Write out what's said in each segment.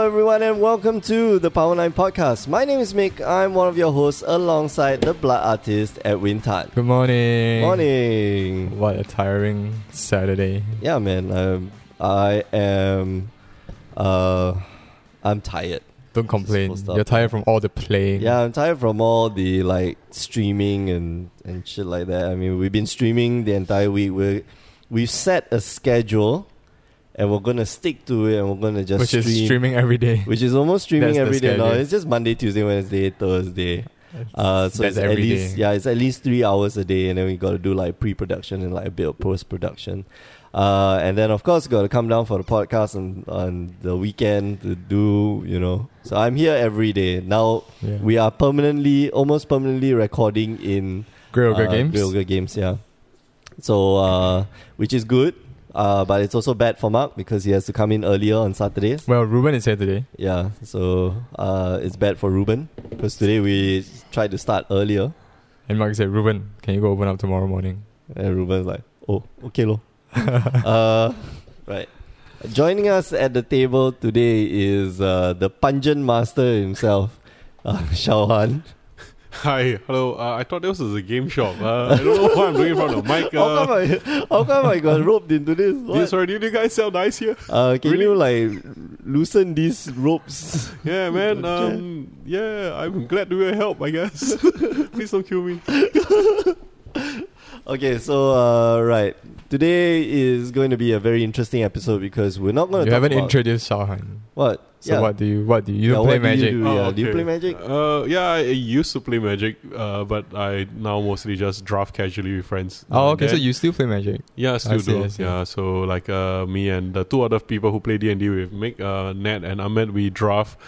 Hello, everyone, and welcome to the Power 9 podcast. My name is Mick. I'm one of your hosts alongside the blood artist, Edwin Tan. Good morning. Morning. What a tiring Saturday. Yeah, man. Um, I am. Uh, I'm tired. Don't complain. You're tired from all the playing. Yeah, I'm tired from all the like streaming and and shit like that. I mean, we've been streaming the entire week. We we've set a schedule, and we're gonna stick to it, and we're gonna just Which stream, is streaming every day. which is almost streaming That's every day now. It's just Monday, Tuesday, Wednesday, Thursday. Uh, so That's it's at least day. yeah, it's at least three hours a day, and then we got to do like pre-production and like a bit of post-production, uh, and then of course got to come down for the podcast on on the weekend to do you know. So I'm here every day now. Yeah. We are permanently, almost permanently recording in Ogre uh, Games. Ogre Games, yeah. So uh, which is good, uh, but it's also bad for Mark because he has to come in earlier on Saturdays. Well, Ruben is here today. Yeah, so uh, it's bad for Ruben because today we tried to start earlier, And Mark said, Ruben, can you go open up tomorrow morning? and Ruben's like, "Oh, okay, lo." uh, right. Joining us at the table today is uh, the pungent master himself, uh, Xiao Han. Hi, hello. Uh, I thought this was a game shop. Uh, I don't know what I'm doing in front of mic. How come Uh, I, how come I got roped into this? do- What? sorry, did you guys sell dice here? Uh, can Really? you like loosen these ropes? Yeah, man. Um, yeah, I'm glad to be help. I guess. Please don't kill me. Okay, so uh, right, today is going to be a very interesting episode because we're not going to. You talk haven't about introduced Shahan. what. So yeah. what do you what do you, you Yeah, don't play what do you magic? do? Yeah, Oh, do you play Magic? Uh, yeah, I used to play Magic, uh, but I now mostly just draft casually with friends. Oh, okay. So you still play magic? Yeah, I still see, do. I see. Yeah, so like uh, me and the two other people who play D and D with Mick, uh, Ned and Ahmed, we draft.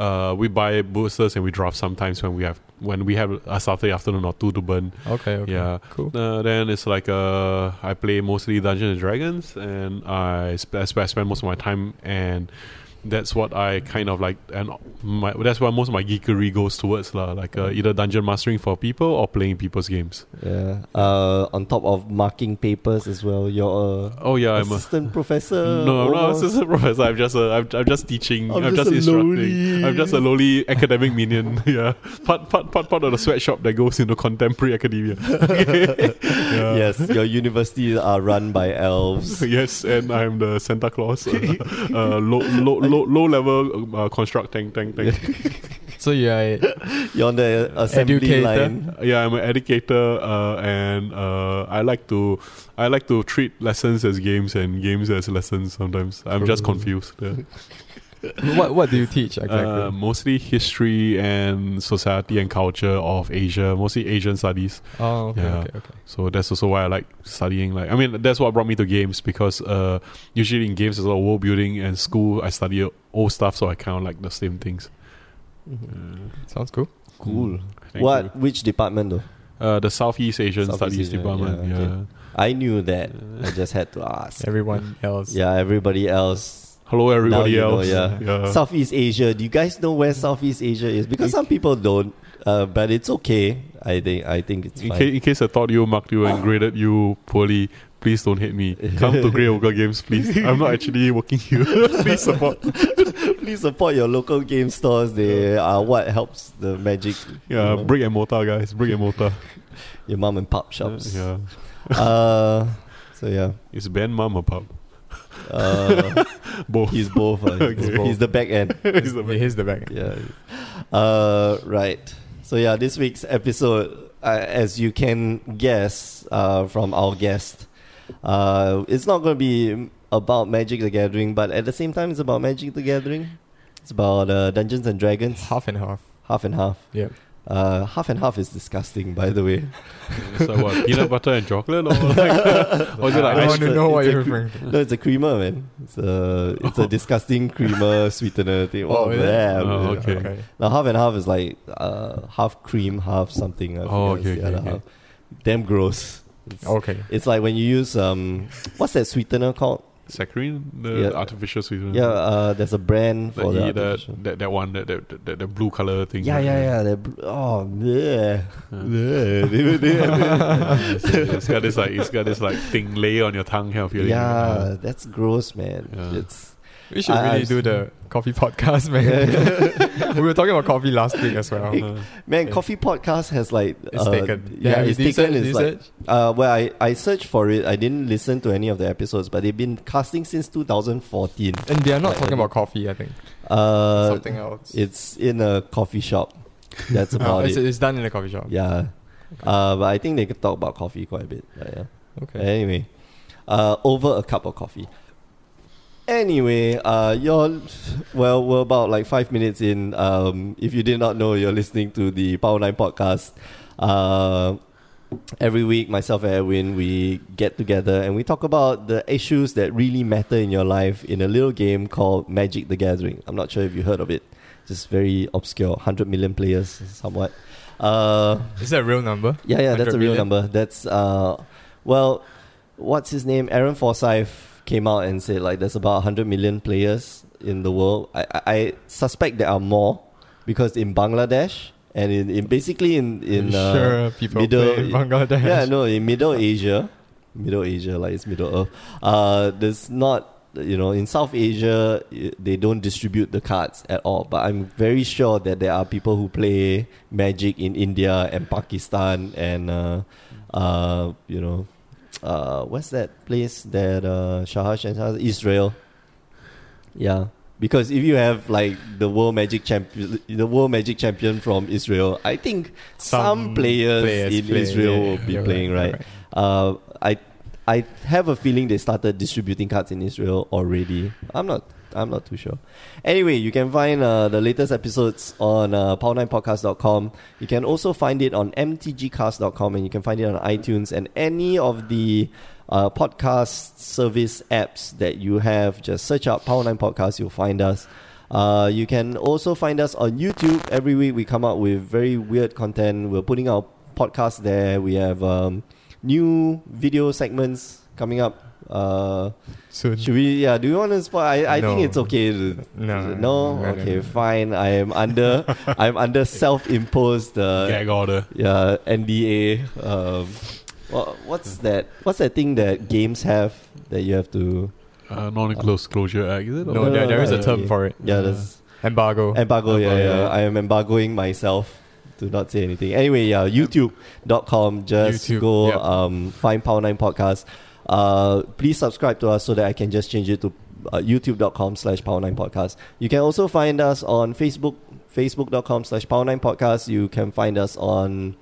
Uh, we buy boosters and we draft sometimes when we have when we have a Saturday afternoon or two to burn. Okay. Okay. Yeah. Cool. Uh, then it's like uh, I play mostly Dungeons and Dragons, and I, sp- I sp- I spend most of my time, and that's what I kind of like, and my, that's where most of my geekery goes towards, lah. Like uh, either dungeon mastering for people or playing people's games. Yeah. Uh, on top of marking papers as well, you're Oh yeah, I'm a assistant professor. no, I'm not assistant professor. I'm just a, I'm, I'm just teaching. I'm I'm, just just, instructing. lowly- I'm just a lowly academic minion. Yeah, part part part part of the sweatshop that goes into contemporary academia. Yeah. Yes, your universities are run by elves. yes, and I'm the Santa Claus, uh, uh, low, low, low, low level uh, construct tank, tank, tank. So you are You're on the assembly Educator. line. yeah, I'm an educator, uh, and uh, I like to, I like to treat lessons as games and games as lessons. Sometimes I'm just confused. Yeah. what what do you teach exactly? Uh, mostly history and society and culture of Asia, mostly Asian studies. oh, okay, yeah. okay, okay. So that's also why I like studying. Like, I mean, that's what brought me to games because uh, usually in games, there's a lot of world building and school. I study old stuff, so I kind of like the same things. Mhm. Sounds cool. Cool. Thank what? you. Which department though? Uh, the Southeast Asian Southeast Studies Asian, Department. yeah, Yeah. okay. I knew that. I just had to ask. Everyone else. Yeah, everybody else. Hello, everybody you know, else. yeah. yeah. Southeast Asia. Do you guys know where Southeast Asia is? Because some people don't. Uh, but it's okay. I think. I think it's in, fine. case, in case I thought you, marked you, and graded you poorly, please don't hate me. Come to Grey Ogre Games, please. I'm not actually working here. please support. Please support your local game stores. They are what helps the magic. Yeah, you know, brick and mortar, guys. Brick and mortar. your mom and pop shops. Yeah. Uh, so yeah. It's Ben Mom or Pub? Uh, Both. he's both. Uh, he's, Okay. he's the back end. He's the Here's the back. Yeah. Uh, right. So yeah, this week's episode, uh, as you can guess uh, from our guest, uh, it's not going to be about Magic the Gathering, but at the same time, it's about Magic the Gathering. It's about uh, Dungeons and Dragons, Half and half. half and half. Yep. Uh, half and half is disgusting, by the way. so what? Peanut butter and chocolate? Or, like, or is it like I want to know what you're referring to. No, it's a creamer, man. It's a it's a disgusting creamer sweetener thing. Oh, it? man. Oh, okay. Now half and half is like uh, half cream, half something. I Oh, okay, okay, okay. half. Damn gross. It's, Okay. it's like when you use um, what's that sweetener called? Saccharine? The Yeah. artificial sweetener. Yeah, uh, there's a brand for the e- the, that, that one, that, that, that, the blue color thing. Yeah, yeah, yeah. they're bl- Oh, yeah. Yeah. it's got this like it's got this like thing lay on your tongue kind of feeling. yeah, that's gross, man. Yeah. It's We should I- really do the coffee podcast, man. we were talking about coffee last week as well. Man, Yeah. Coffee Podcast has like It's uh, taken. Yeah, you it's taken. search- It's like search? uh, well, I I searched for it. I didn't listen to any of the episodes, but they've been casting since 2014. and they are not like- talking about coffee. I think Uh, something else. it's in a coffee shop. That's Oh, about it's, it. it's done in a coffee shop. Yeah. Uh, but I think they could talk about coffee quite a bit. But yeah. Okay. Anyway, uh, over a cup of coffee. Anyway, uh, you're well, we're about like five minutes in. Um, if you did not know, you're listening to the Power Nine podcast. Uh, every week, myself and Edwin, we get together and we talk about the issues that really matter in your life in a little game called Magic: The Gathering. I'm not sure if you heard of it. Just very obscure, hundred million players, somewhat. Uh, Is that a real number? yeah, yeah, that's a real million? number. That's uh, well, what's his name? Aaron Forsythe came out and said like there's about 100 million players in the world. I, I, suspect there are more because in Bangladesh and in, in basically in in uh, sure, people Middle- in Bangladesh. yeah, no, in Middle Asia, Middle Asia, like it's Middle Earth. Uh, there's not, you know, in South Asia, they don't distribute the cards at all. But I'm very sure that there are people who play Magic in India and Pakistan and, uh, uh, you know, uh, what's that place that uh, Shahash and Israel? Yeah. Because if you have like the world magic champion, the world magic champion from Israel, I think some, players, in play, Israel yeah, will be playing, right, right? Uh, I I have a feeling they started distributing cards in Israel already. I'm not I'm not too sure. Anyway, you can find uh, the latest episodes on uh, power9podcast.com. You can also find it on mtgcast.com and you can find it on iTunes and any of the uh, podcast service apps that you have. Just search out Power9 Podcast, you'll find us. Uh, you can also find us on YouTube. Every week we come out with very weird content. We're putting our podcast there. We have um, new video segments coming up. Uh, Soon. should we? Yeah. Do you want to spoil? I, I think it's okay. To, No, no. no, no, Okay. no. Fine. I am under. I'm under self-imposed. Uh, gag order. yeah. NDA. Um, what, what's that? What's that thing that games have that you have to? Uh, non-disclosure act, is it? No, No, there, there is a term okay. for it. Yeah. There's Embargo. embargo. Yeah, yeah. yeah. I am embargoing myself to not say anything. Anyway, yeah. YouTube.com. Just YouTube, go. yep. Um, find Power Nine Podcast. Uh, please subscribe to us so that I can just change it to uh, youtube.com slash power 9 podcast you can also find us on facebook facebook.com slash power 9 podcast you can find us on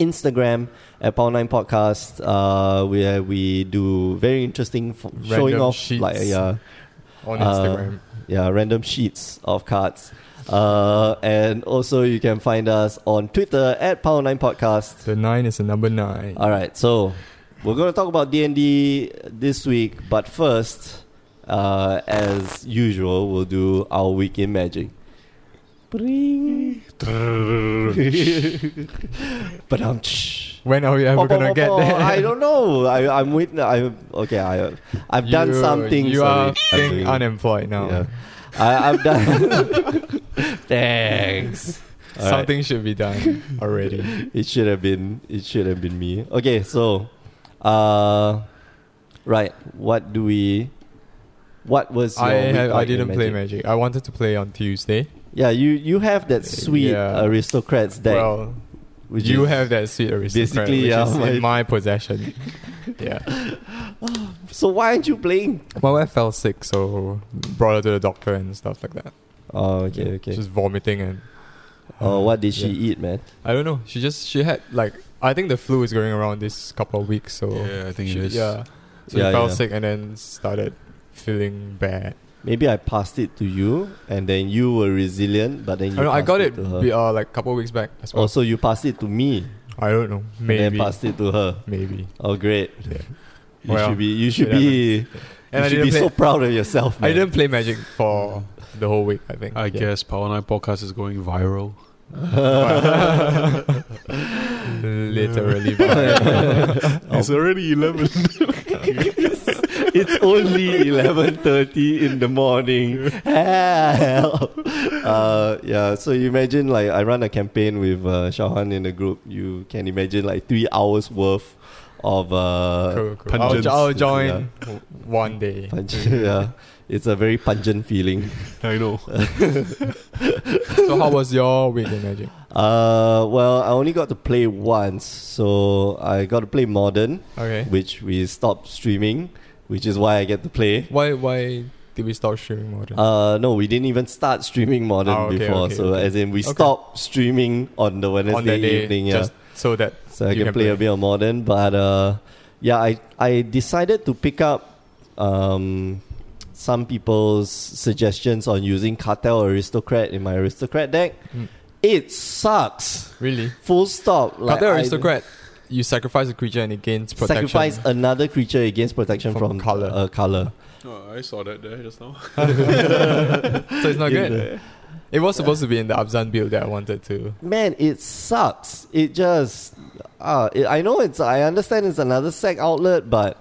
instagram at power 9 podcast uh, where we do very interesting f- showing off sheets. like yeah on uh, Instagram. yeah random sheets of cards uh, and also you can find us on twitter at power 9 podcast the nine is the number nine. all right, so we're going to talk about D and D this week, but first, uh, as usual, we'll do our week in magic. Bring. but um, when are we ever gonna get there? I don't know. I, I'm waiting. I okay. I I've done You- some things. You are being unemployed now. Yeah. I, I've done. Thanks. All right. Something should be done already. It should have been. It should have been me. Okay, so, uh, right. What do we? What was your I have, I didn't play Magic. I wanted to play on Tuesday. Yeah, you you have that sweet Yeah. aristocrats deck. well, which you is- have that sweet aristocrat, Basically, which yeah, is my- in my possession. yeah. So why aren't you playing? My wife fell sick, so brought her to the doctor and stuff like that. Oh, okay, okay. Just vomiting and. oh, what did she yeah. eat, man? I don't know. She just she had like I think the flu is going around this couple of weeks. So Yeah, I think she, it is. Yeah. So Yeah, she fell yeah. sick and then started feeling bad. Maybe I passed it to you, and then you were resilient, but then you I, know, I got it to her. be- uh, like a couple of weeks back as well. Also, you passed it to me, I don't know. and then Maybe. passed it to her. Maybe. Oh, great! Yeah. You Well, should be. You should be. And you I should be play. so proud of yourself, man. I didn't play Magic for the whole week. I think. I Yeah. guess Power 9 Podcast is going viral. Literally. It's already 11. it's only eleven thirty in the morning. Help! Uh, yeah. So you imagine like I run a campaign with uh, Shahan in the group. You can imagine like three hours worth of uh, Cool, cool. I'll, I'll join w- one day. punch. yeah, it's a very pungent feeling. I know. so how was your week in Magic? Uh, well, I only got to play once, so I got to play modern, Okay. which we stopped streaming, which is why I get to play. Why why did we stop streaming modern? Uh, no, we didn't even start streaming modern Oh, okay, before. okay, so okay. as in, we Okay. stopped streaming on the Wednesday On that day, evening. Yeah, so that so I can, can play, a bit of modern. But uh, yeah, I I decided to pick up um, some people's suggestions on using Cartel Aristocrat in my Aristocrat deck. Mm. It sucks. really Full stop. Like, Cartel I- Aristocrat, you sacrifice a creature and it gains protection. Sacrifice another creature against protection From from, colour. Uh, color. Oh, I saw that there just now. so it's not In good. the- It was supposed to be in the Abzan build that I wanted to. Man, it sucks. It just. Uh, it, I know it's. I understand it's another sec outlet, but.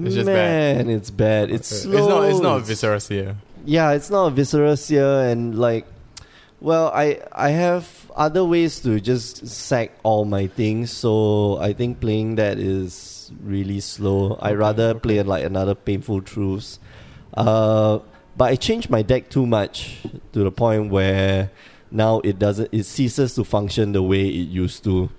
It's just bad. man, it's bad. It's slow. It's not. It's not a Viscera Seer. Yeah, it's not a Viscera Seer, and like, well, I I have other ways to just sack all my things, so I think playing that is really slow. I rather play like another painful truths. Uh, but I changed my deck too much to the point where now it doesn't. It ceases to function the way it used to.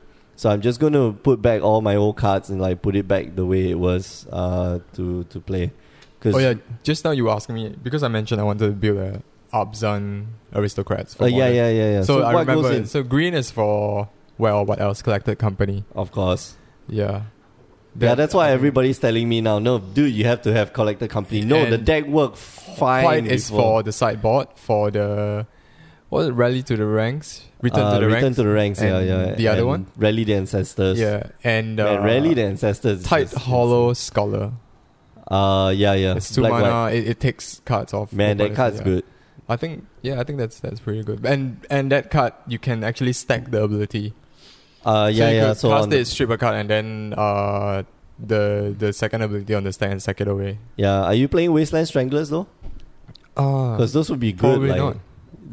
So I'm just going to put back all my old cards and like put it back the way it was uh, to to play. 'Cause- Oh yeah, just now you were asking me because I mentioned I wanted to build a Abzan aristocrats. For Uh, yeah, yeah, yeah, yeah. So, I what remember. goes in? So green is for well, what else? Collected company. Of course. Yeah. yeah, that's why I think everybody's telling me now. No, dude, you have to have collector company. No, the deck worked fine. White is for the sideboard for the it, rally to the ranks, return Uh, to the return ranks. to the ranks. Yeah, yeah. the other and one? rally the ancestors. Yeah, and uh, Man, rally the ancestors. tight just hollow scholar. Uh, yeah, yeah. It's two Black, mana. It, it takes cards off. Man, that card's yeah. good. I think yeah, I think that's that's pretty good. And and that card you can actually stack the ability. Uh, so yeah, you yeah. could So cast it, strip a card, and then uh the the second ability on the stack and sack it away. yeah. Are you playing Wasteland Stranglers though? Uh, Because those would be good. probably like, not.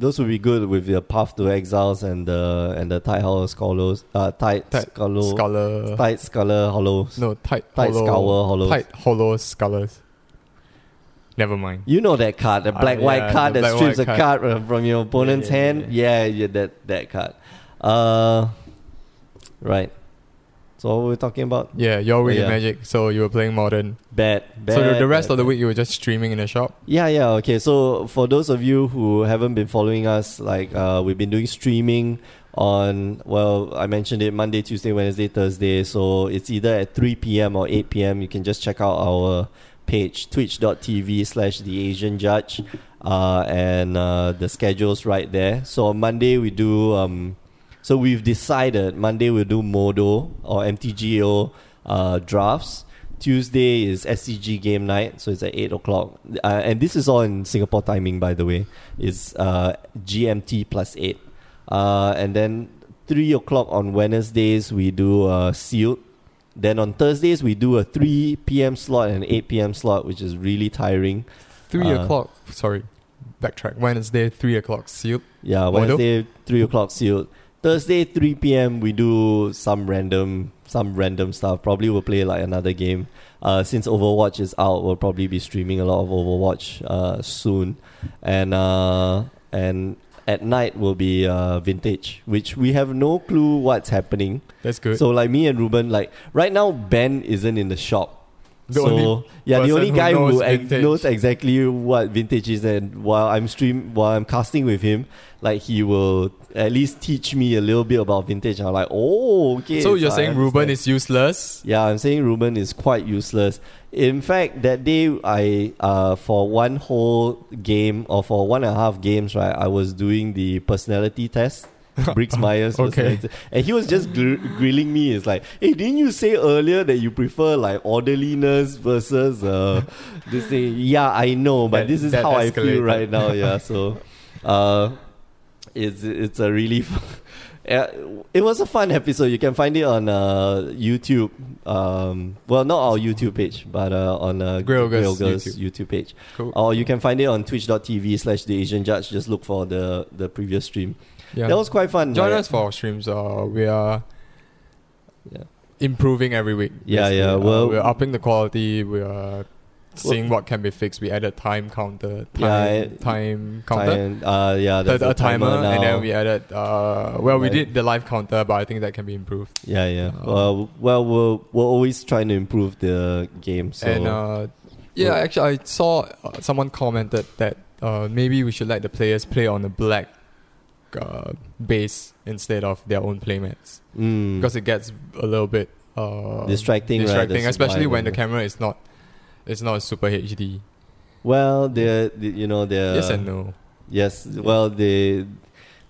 Those would be good with the Path to Exiles and the and the Tidehollow scullers. Uh, tight Tight scholar. Scholar. Tight scholar hollows. No, tight tight hollow. scour hollows. Tight hollow scholars. Never mind. You know that card, the Ah, black white yeah, card that strips a white card uh, from your opponent's yeah, hand. Yeah, yeah, that that card. Uh, right. So what were we talking about? Yeah, your week Yeah. in Magic. So you were playing modern. Bad. bad so the, rest bad, of the week you were just streaming in the shop. Yeah, yeah. Okay. So for those of you who haven't been following us, like uh, we've been doing streaming on well, I mentioned it Monday, Tuesday, Wednesday, Thursday. So it's either at 3 p.m. or 8 p.m. You can just check out our page twitch.tv slash the Asian Judge, uh, and uh, the schedules right there. So on Monday we do. Um, so we've decided Monday we'll do Modo or MTGO uh, drafts. Tuesday is SCG game night, so it's at eight o'clock. Uh, and this is all in Singapore timing, by the way. It's uh, GMT plus eight. Uh, and then three o'clock on Wednesdays we do uh, sealed. Then on Thursdays we do a three p.m. slot and eight p.m. slot, which is really tiring. Three Uh, o'clock. Sorry, backtrack. Wednesday, three o'clock. Sealed. Yeah, Modo? Wednesday three o'clock sealed. Thursday three p.m. we do some random some random stuff. Probably we'll play like another game. Uh, since Overwatch is out, we'll probably be streaming a lot of Overwatch uh, soon, and uh, and at night will be uh, Vintage, which we have no clue what's happening. That's good. So like me and Ruben, like right now Ben isn't in the shop. The so yeah, the only guy who, knows ex- knows exactly what vintage is, and while I'm stream while I'm casting with him, like he will at least teach me a little bit about vintage. I'm like, oh, okay. so you're saying Ruben is useless? Yeah, I'm saying Ruben is quite useless. In fact, that day I uh for one whole game or for one and a half games, right, I was doing the personality test. Briggs Myers Okay. and he was just gr- grilling me. It's like, hey, didn't you say earlier that you prefer like orderliness versus uh this thing? Yeah, I know, but That- this is how I feel right now. Yeah, so uh, it's it's a really. It was a fun episode. You can find it on uh, YouTube. Um, well, not our YouTube page, but uh, on uh, Grail Girls Girls YouTube. YouTube. page. Cool. Or you can find it on twitch.tv slash the Asian Judge. Just look for the, the previous stream. Yeah. That was quite fun. Join us for our streams. Uh, we are Yeah. improving every week. Yeah, basically. yeah, Uh, well- we're upping the quality. We are seeing what can be fixed. We added time counter, time, Yeah, time counter. Time, uh, yeah, The, there's a a timer, timer, and then we added. Uh, well, we Right. did the live counter, but I think that can be improved. yeah, yeah. Uh, well, well, we're we're always trying to improve the game. So and uh, yeah, actually, I saw uh, someone commented that uh, maybe we should let the players play on the black uh, base instead of their own playmats mm, because it gets a little bit uh, distracting, right? distracting, The especially when the camera is not it's not super HD. Well, they're, they you know they're yes and no. Yes, well, they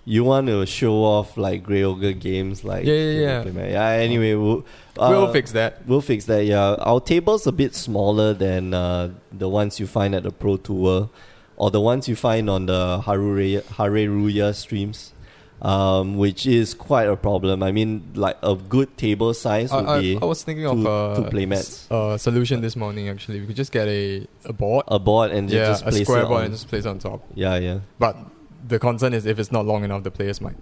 you want to show off like Grey Ogre games, like Yeah, yeah, yeah. yeah. Anyway, we'll, uh, we'll fix that. We'll fix that. Yeah, our table's a bit smaller than uh, the ones you find at the Pro Tour, or the ones you find on the Haruruya, Hareruya streams, um, which is quite a problem. I mean, like a good table size I, would I, be I was thinking two- of two a playmats. uh, solution this morning. Actually, we could just get a a board, a board and yeah, just a place square it board, on. and just place it on top. Yeah, yeah, But the concern is if it's not long enough, the players might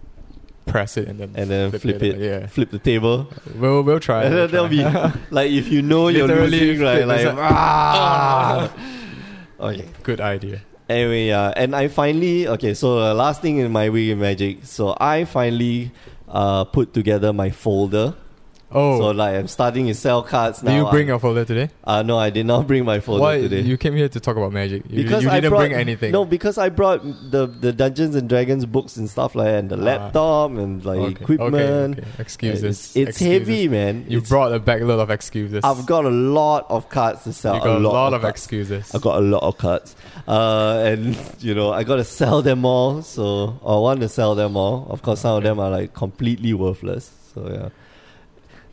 press it and then and then flip it, Yeah, flip the table. we'll we'll try. And we'll then there'll be like if you know you're losing, right? Like, ah. okay. good idea. Anyway, yeah, and I finally okay. So the last thing in my week in Magic, so I finally uh put together my folder. Oh, So like I'm starting to sell cards now. do you bring I- your folder today? Uh no, I did not bring my folder Why today. you came here to talk about magic? You, because you I didn't brought, bring anything. No, because I brought the the Dungeons and Dragons books and stuff like that, and the Ah. laptop and like Okay, equipment. Okay, okay. Excuses. It's, it's Excuses. heavy, man. You It's- brought a backload of excuses. I've got a lot of cards to sell. you got a lot, of cards. excuses. I got a lot of cards, uh, and you know I got to sell them all. So I want to sell them all. Of course, some of them are like completely worthless. So yeah.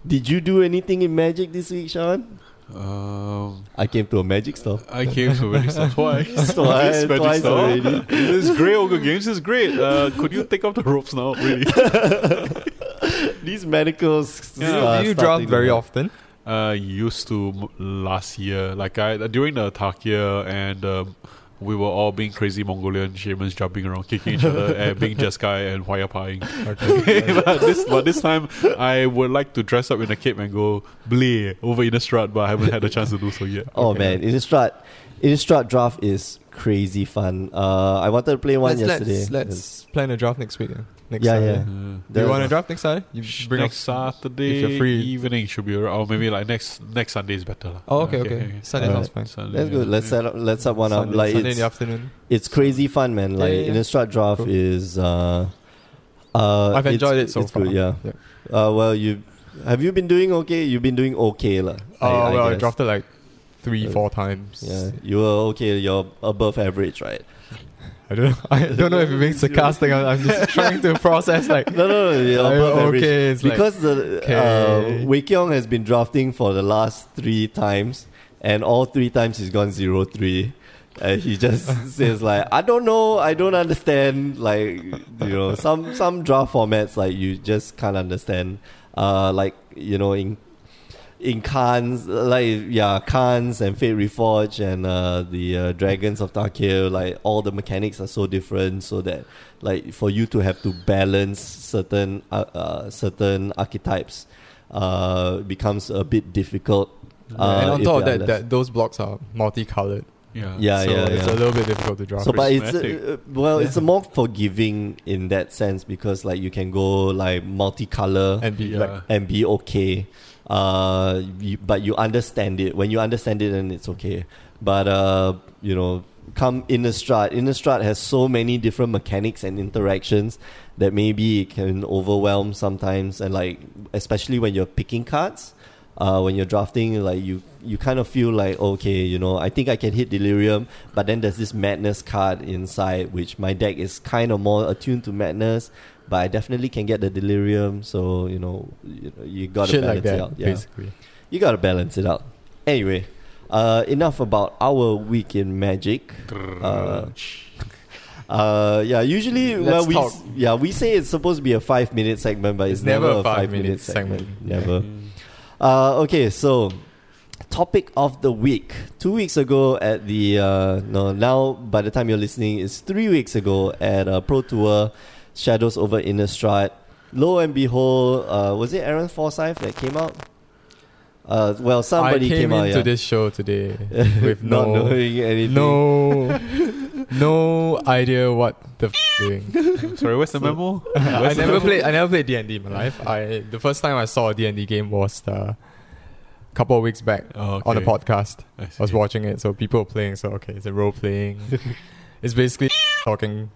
Did you do anything in Magic this week, Sean? Um, I came to a Magic store. I came to a Magic Store twice. Twice- Magic twice Store. already. this Grey Ogre Games is great. Uh, could you take off the ropes now, really? These medicals. Yeah. do you, are do you starting very work. often? Uh, used to last year, like I during the Tarkir and um, we were all being crazy Mongolian shamans jumping around, kicking each other, and being Jeskai and Huaya Pieing. Okay. but this but this time I would like to dress up in a cape and go bleh over Innistrad, but I haven't had a chance to do so yet. Oh Okay. man, Innistrad, Innistrad draft is crazy fun. Uh, I wanted to play one let's, yesterday. Let's, let's plan a draft next week. Then. Next Yeah, Saturday. yeah. Uh, Do you want to draft next Saturday? You Sh- bring next up. Saturday if you're free. evening should be or maybe like next next Sunday is better. lah. Oh, okay, okay. Sunday Alright. sounds fine. Sunday, That's good. yeah. Let's set up. Let's set one Sunday, up. Like Sunday in the afternoon. it's crazy fun, man. Like yeah, yeah. Innistrad draft Cool. is. Uh, uh, I've enjoyed it so it's far. Good, yeah. Yeah. Uh, well, you have you been doing okay? You've been doing okay, lah. Oh I, well, I guess. drafted like three, Uh, four times. Yeah, you were okay. You're above average, right? I don't know. I don't know if you're the casting. I'm, just trying to process like. No, no, no. You're I'm above average. okay, it's like- because the okay. uh, Wei Kyung has been drafting for the last three times, and all three times he's gone zero three. And he just says like, I don't know, I don't understand. Like you know, some some draft formats like you just can't understand. Uh, like you know, in in Khans, like yeah, Khans and Fate Reforged and uh, the uh, Dragons of Tarkir, like all the mechanics are so different, so that like for you to have to balance certain uh, uh, certain archetypes uh, becomes a bit difficult. Uh, and on if top of that, that, those blocks are multicolored. Yeah. Yeah, so yeah, it's yeah. a little bit difficult to draw. So, but it's prismatic. uh, uh, well, it's a more forgiving in that sense because like you can go like multicolor and be Yeah. like and be okay. Uh, you, but you understand it. When you understand it, then it's okay. But uh, you know, come Innistrad. Innistrad has so many different mechanics and interactions that maybe it can overwhelm sometimes, and like especially when you're picking cards. Uh, when you're drafting, like you, you kind of feel like okay, you know, I think I can hit Delirium, but then there's this Madness card inside, which my deck is kind of more attuned to Madness, but I definitely can get the Delirium. So you know, you, you gotta shit balance like it out. Yeah, basically. you gotta balance it out. Anyway, uh, enough about our week in Magic. Uh, Uh, yeah, usually well we talk. yeah we say it's supposed to be a five minute segment, but it's, never, a five minute segment. Never. Uh, okay, so topic of the week. Two weeks ago at the uh, no now by the time you're listening, it's three weeks ago at uh, Pro Tour Shadows over Innistrad. Lo and behold, uh, was it Aaron Forsythe that came out? Uh, well, somebody I came, came, out into yeah. this show today with not no, knowing anything. no, no idea what the f- doing. Sorry, where's the memo? I Where's the never played. I never played D and D in my life. I the first time I saw a D and D game was a couple of weeks back Oh, on a podcast. I I was watching it, so people were playing. So okay, it's a role playing. it's basically talking.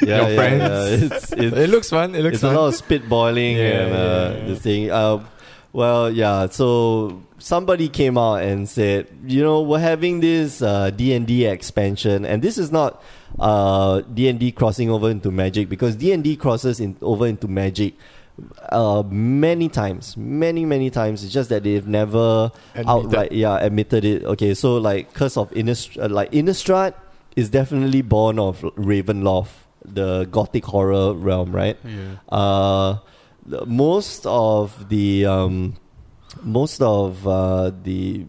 Yeah, your yeah, friends. yeah. It's, it's, it looks fun. It looks it's a lot of spitballing Yeah, and uh, yeah, yeah. this thing. Uh, well, yeah. So somebody came out and said, you know, we're having this uh, D and D expansion, and this is not uh, D and D crossing over into Magic because D and D crosses in, over into Magic. Uh, many times, many many times. It's just that they've never Admitted. outright, yeah, admitted it. Okay, so like Curse of Innistrad, uh, like Innistrad is definitely born of Ravenloft, the gothic horror realm, right? Yeah. Uh, most of the um, most of uh, the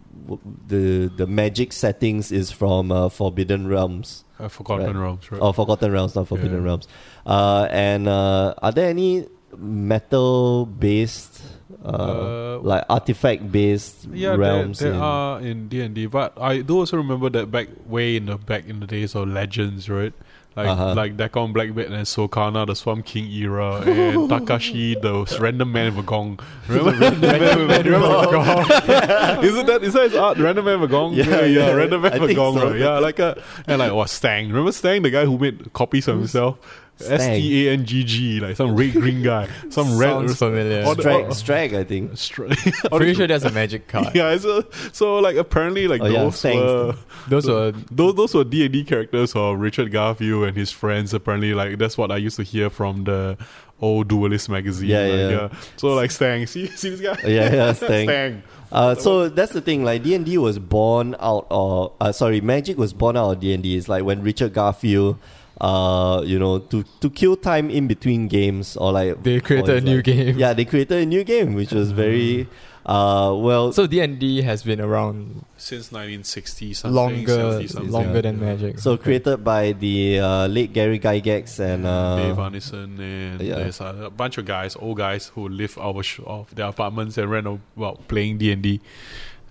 the the magic settings is from uh, Forbidden Realms Uh, Forgotten Right. Realms, right? or Forgotten Realms, not Forbidden Yeah. Realms. Uh, and uh, are there any metal based, uh, Uh, like artifact based yeah, realms? there, there in- are in D and D, but I do also remember that back way in the back in the days of Legends, right? Like Uh-huh. like Dakkon Blackbeard and Sol'kanar, the Swamp King era, and Takashi, the random man with a gong. Remember random man with a gong? Isn't that is that his art? Random man with a gong? Yeah, yeah, yeah, random man with a gong, so. right? Yeah, like a and like what Stangg. Remember Stangg, the guy who made copies of himself? Stangg? S T A N G G, like some red green guy, some red. Sounds familiar. all the- Strag, all- Strag, I think. Stra- I'm pretty sure there's a magic card. yeah, so, so like apparently like Oh, those thanks. were Those were those those were D and D characters of Richard Garfield and his friends. Apparently, like that's what I used to hear from the old Duelist magazine. Yeah, like, yeah. So like Stangg, see see this guy. Yeah, yeah, Stangg. Stangg. Uh, so that's the thing. Like D and D was born out of. Uh, sorry, Magic was born out of D and D. It's like when Richard Garfield, uh, you know, to to kill time in between games or like they created a new like- game. Yeah, they created a new game, which was very, uh, well. So D and D has been around Since 1960 something, longer, 70 something. longer yeah. than Magic. So Okay. created by the uh, late Gary Gygax and uh, Dave Arneson and yeah. there's a bunch of guys, old guys who live out of, of their apartments and ran about playing D and D.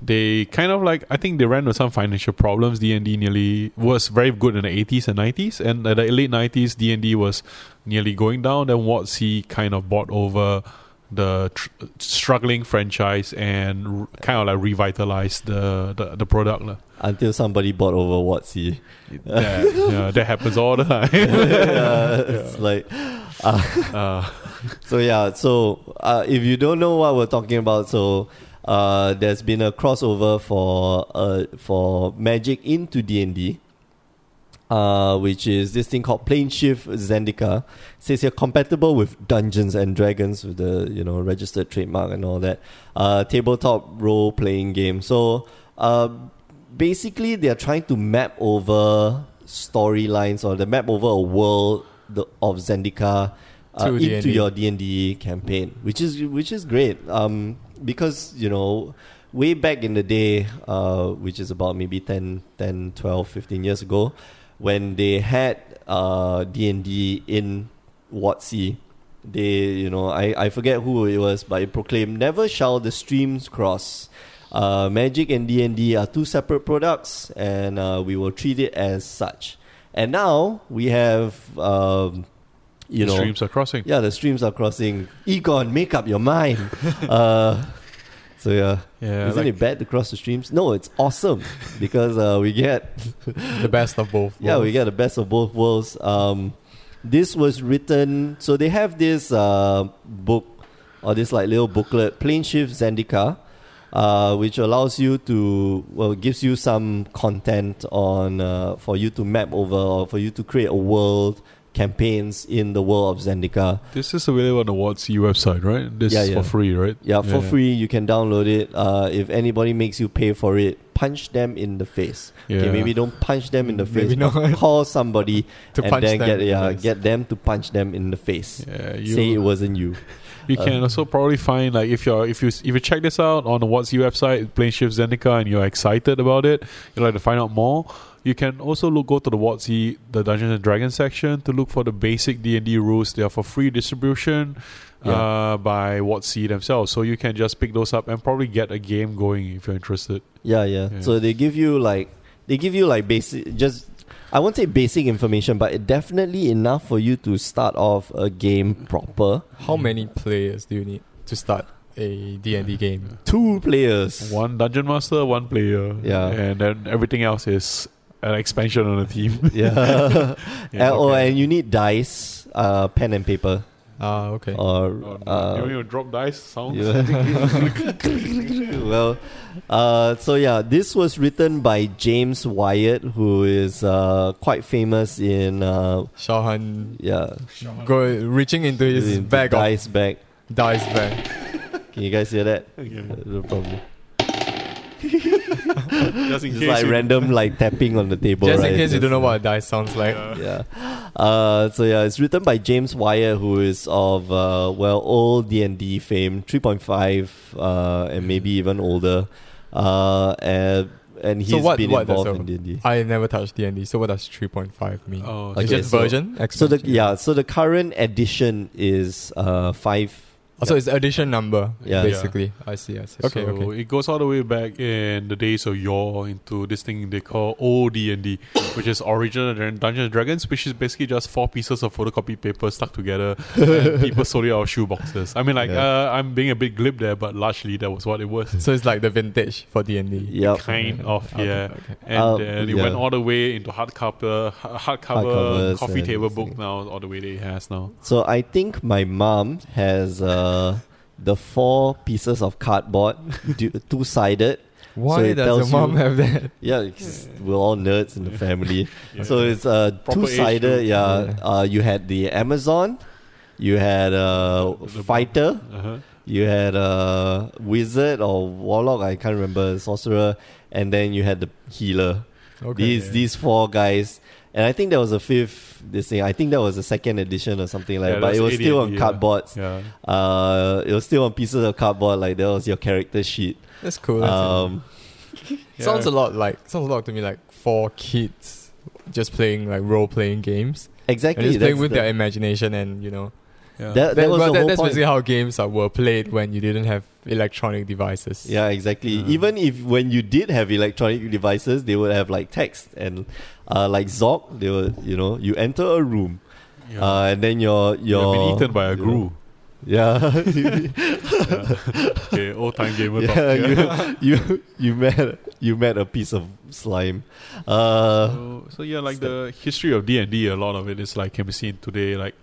They kind of like I think they ran with some financial problems. D and D nearly was very good in the eighties and nineties, and at the late nineties, D and D was nearly going down. Then WotC kind of bought over the tr- struggling franchise and r- kind of like revitalized the the, the product. lah. until somebody bought over WotC. That, yeah, that happens all the time. yeah, it's like uh, so yeah so uh, if you don't know what we're talking about so uh, there's been a crossover for uh, for magic into d&d uh, which is this thing called plane shift zendikar It says here compatible with dungeons and dragons with the you know registered trademark and all that uh, tabletop role playing game so uh, basically they're trying to map over storylines or the map over a world the, of zendikar uh, into D&D. your D and D campaign, which is which is great. Um, because you know, way back in the day, uh, which is about maybe 10, 10, 12, 15 years ago, when they had uh D and D in WotC, they you know I I forget who it was, but it proclaimed never shall the streams cross. Uh, Magic and D and D are two separate products, and uh, we will treat it as such. And now we have. Um, you the know, streams are crossing. yeah, the streams are crossing. Egon, make up your mind. uh, so yeah, Yeah, isn't like- it bad to cross the streams? No, it's awesome because uh, we get the best of both. yeah we get the best of both worlds. Um, this was written so they have this uh, book or this like little booklet, Plane Shift Zendikar. Uh, which allows you to well gives you some content on uh, for you to map over or for you to create a world campaigns in the world of Zendikar. This is available on the WotC website, right? This Yeah, is yeah. for free, right? Yeah, for free. You can download it. Uh, if anybody makes you pay for it, punch them in the face. Yeah. Okay, maybe don't punch them in the face. Maybe but not. Call somebody to and punch then them get in the yeah face. get them to punch them in the face. Yeah, you, Say it wasn't you. you can uh, also probably find like if you're if you if you check this out on the WotC website, Plane Shift Zendikar, and you're excited about it, you'd like to find out more. You can also look go to the WotC, the Dungeons and Dragons section to look for the basic D and D rules. They are for free distribution Yeah. uh, by WotC themselves, so you can just pick those up and probably get a game going if you're interested. Yeah, yeah, Yeah. So they give you like they give you like basic just I won't say basic information, but it definitely enough for you to start off a game proper. How many players do you need to start a D&D game? Two players. One dungeon master, one player, Yeah. and then everything else is an expansion on the team. Yeah. Yeah, and, oh, okay. and you need dice, uh, pen and paper, Ah, okay. or Oh, no. uh, you even drop dice sounds. Yeah. well, uh, so yeah, this was written by James Wyatt, who is uh, quite famous in uh, Shahan yeah go reaching into his in bag dice bag. of dice bag. Can you guys hear that? Okay. No problem. Just in It's case like you- random like tapping on the table. Just right? in case you don't know what a dice sounds like. Yeah. yeah. Uh, so yeah, it's written by James Wyatt, who is of uh, well old D and D fame, three point five, uh, and maybe even older. Uh, and and he's So what- been what involved a- in D and D. I never touched D&D, so what does 3.5 mean? Oh, Okay, it's just so- version? So the Expansion? yeah, so the current edition is uh five. Oh, so it's edition number, Yeah. basically. I see, I see. Okay, so okay. it goes all the way back in the days of yore into this thing they call OD&D, which is original Dun- Dungeons and Dragons, which is basically just four pieces of photocopy paper stuck together, and people sold it out of shoe boxes. I mean, like Yeah. uh, I'm being a bit glib there, but largely that was what it was. So it's like the vintage for D&D. Yep. Kind of, yeah. okay. And Um, then it yeah. went all the way into hardcover, hardcover, Hardcovers coffee table book now, all the way that it has now. So I think my mom has uh the four pieces of cardboard, two sided. Why it does your mom you- have that? Yeah, we're all nerds in the family. Yeah. So it's uh two sided. Yeah. Yeah. Uh, you had the Amazon, you had uh The- fighter, Uh-huh. you had uh wizard or warlock. I can't remember sorcerer, and then you had the healer. Okay. these yeah. these four guys, and I think there was a fifth. This thing, I think that was the second edition or something like. Yeah, that. but it was still on 80, yeah. cardboards. Yeah. Uh, it was still on pieces of cardboard. Like that was your character sheet. That's cool. That's Um, Sounds a lot like sounds a lot to me like four kids just playing like role playing games exactly. and just playing with the- their imagination and you know Yeah. That, that That- was but the that- whole that's point. basically how games are, were played when you didn't have electronic devices. Yeah, exactly. Yeah. Even if when you did have electronic devices, they would have like text and uh, like Zork. They would, you know, you enter a room, Yeah. uh, and then you're your You your have been eaten by a you know, grue. Yeah, Okay, old time gamer talk. yeah. You, you you met you met a piece of slime. Uh, So, so yeah, like the history of D and D, a lot of it is like can be seen today, like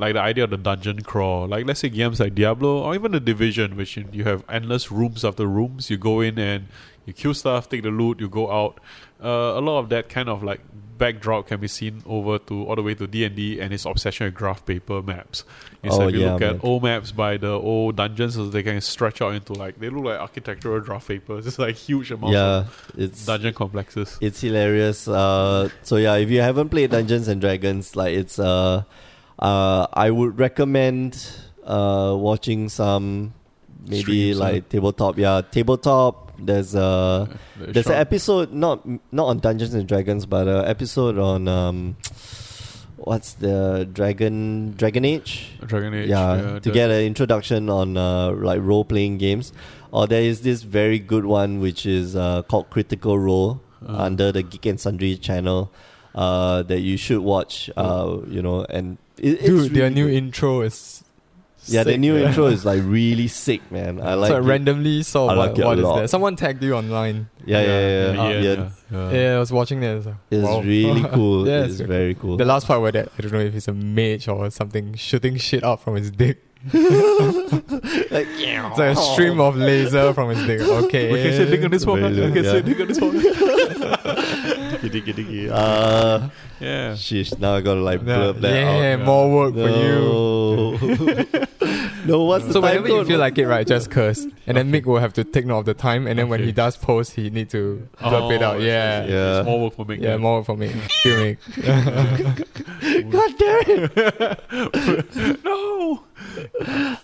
like the idea of the dungeon crawl. Like let's say games like Diablo or even the Division, which you, have endless rooms after rooms. You go in and you kill stuff, take the loot, you go out. Uh, a lot of that kind of like backdrop can be seen over to all the way to D and D and its obsession with graph paper maps. Instead, Oh, if you yeah, look man. at old maps by the old dungeons, so they can stretch out into like they look like architectural graph papers. It's like huge amounts yeah, of it's dungeon complexes. it's hilarious. Uh, so yeah, if you haven't played Dungeons and Dragons, like it's uh, uh, I would recommend uh watching some maybe Streams, huh? like tabletop. Yeah, tabletop. There's uh The there's an episode not not on Dungeons and Dragons, but an episode on um, what's the Dragon Dragon Age. Dragon Age. yeah, to the- get an introduction on uh, like role playing games. Or there is this very good one which is uh, called Critical Role Uh. under the Geek and Sundry channel uh, that you should watch. Uh, you know, and it, it's Dude, their new good. intro is yeah, the sick, new man. intro is like really sick, man. I like. so I randomly saw I what, like it what is lot. that. Someone tagged you online. Yeah, yeah, yeah. yeah, yeah. yeah, yeah. yeah. Yeah, I was watching that. so- It's wow. really cool. Yeah, it's it's very cool. The last part where that I don't know if it's a mage or something shooting shit out from his dick. like, It's like a stream of laser from his dick. Okay. We can say dick on this one. Very We low, can say yeah. dick on this one. Giddy, giddy, giddy. Uh, Yeah. sheesh, now I gotta like Yeah, blurb that yeah, out. more work for you. No. no, what's the So time whenever you feel like it, right, just curse, and then Mick will have to take note of the time, and then when he does post, he need to blurb it Oh, out. Yeah, yeah, Yeah. It's more work for Mick. me. more work for Mick. Feel Mick. God damn it! no.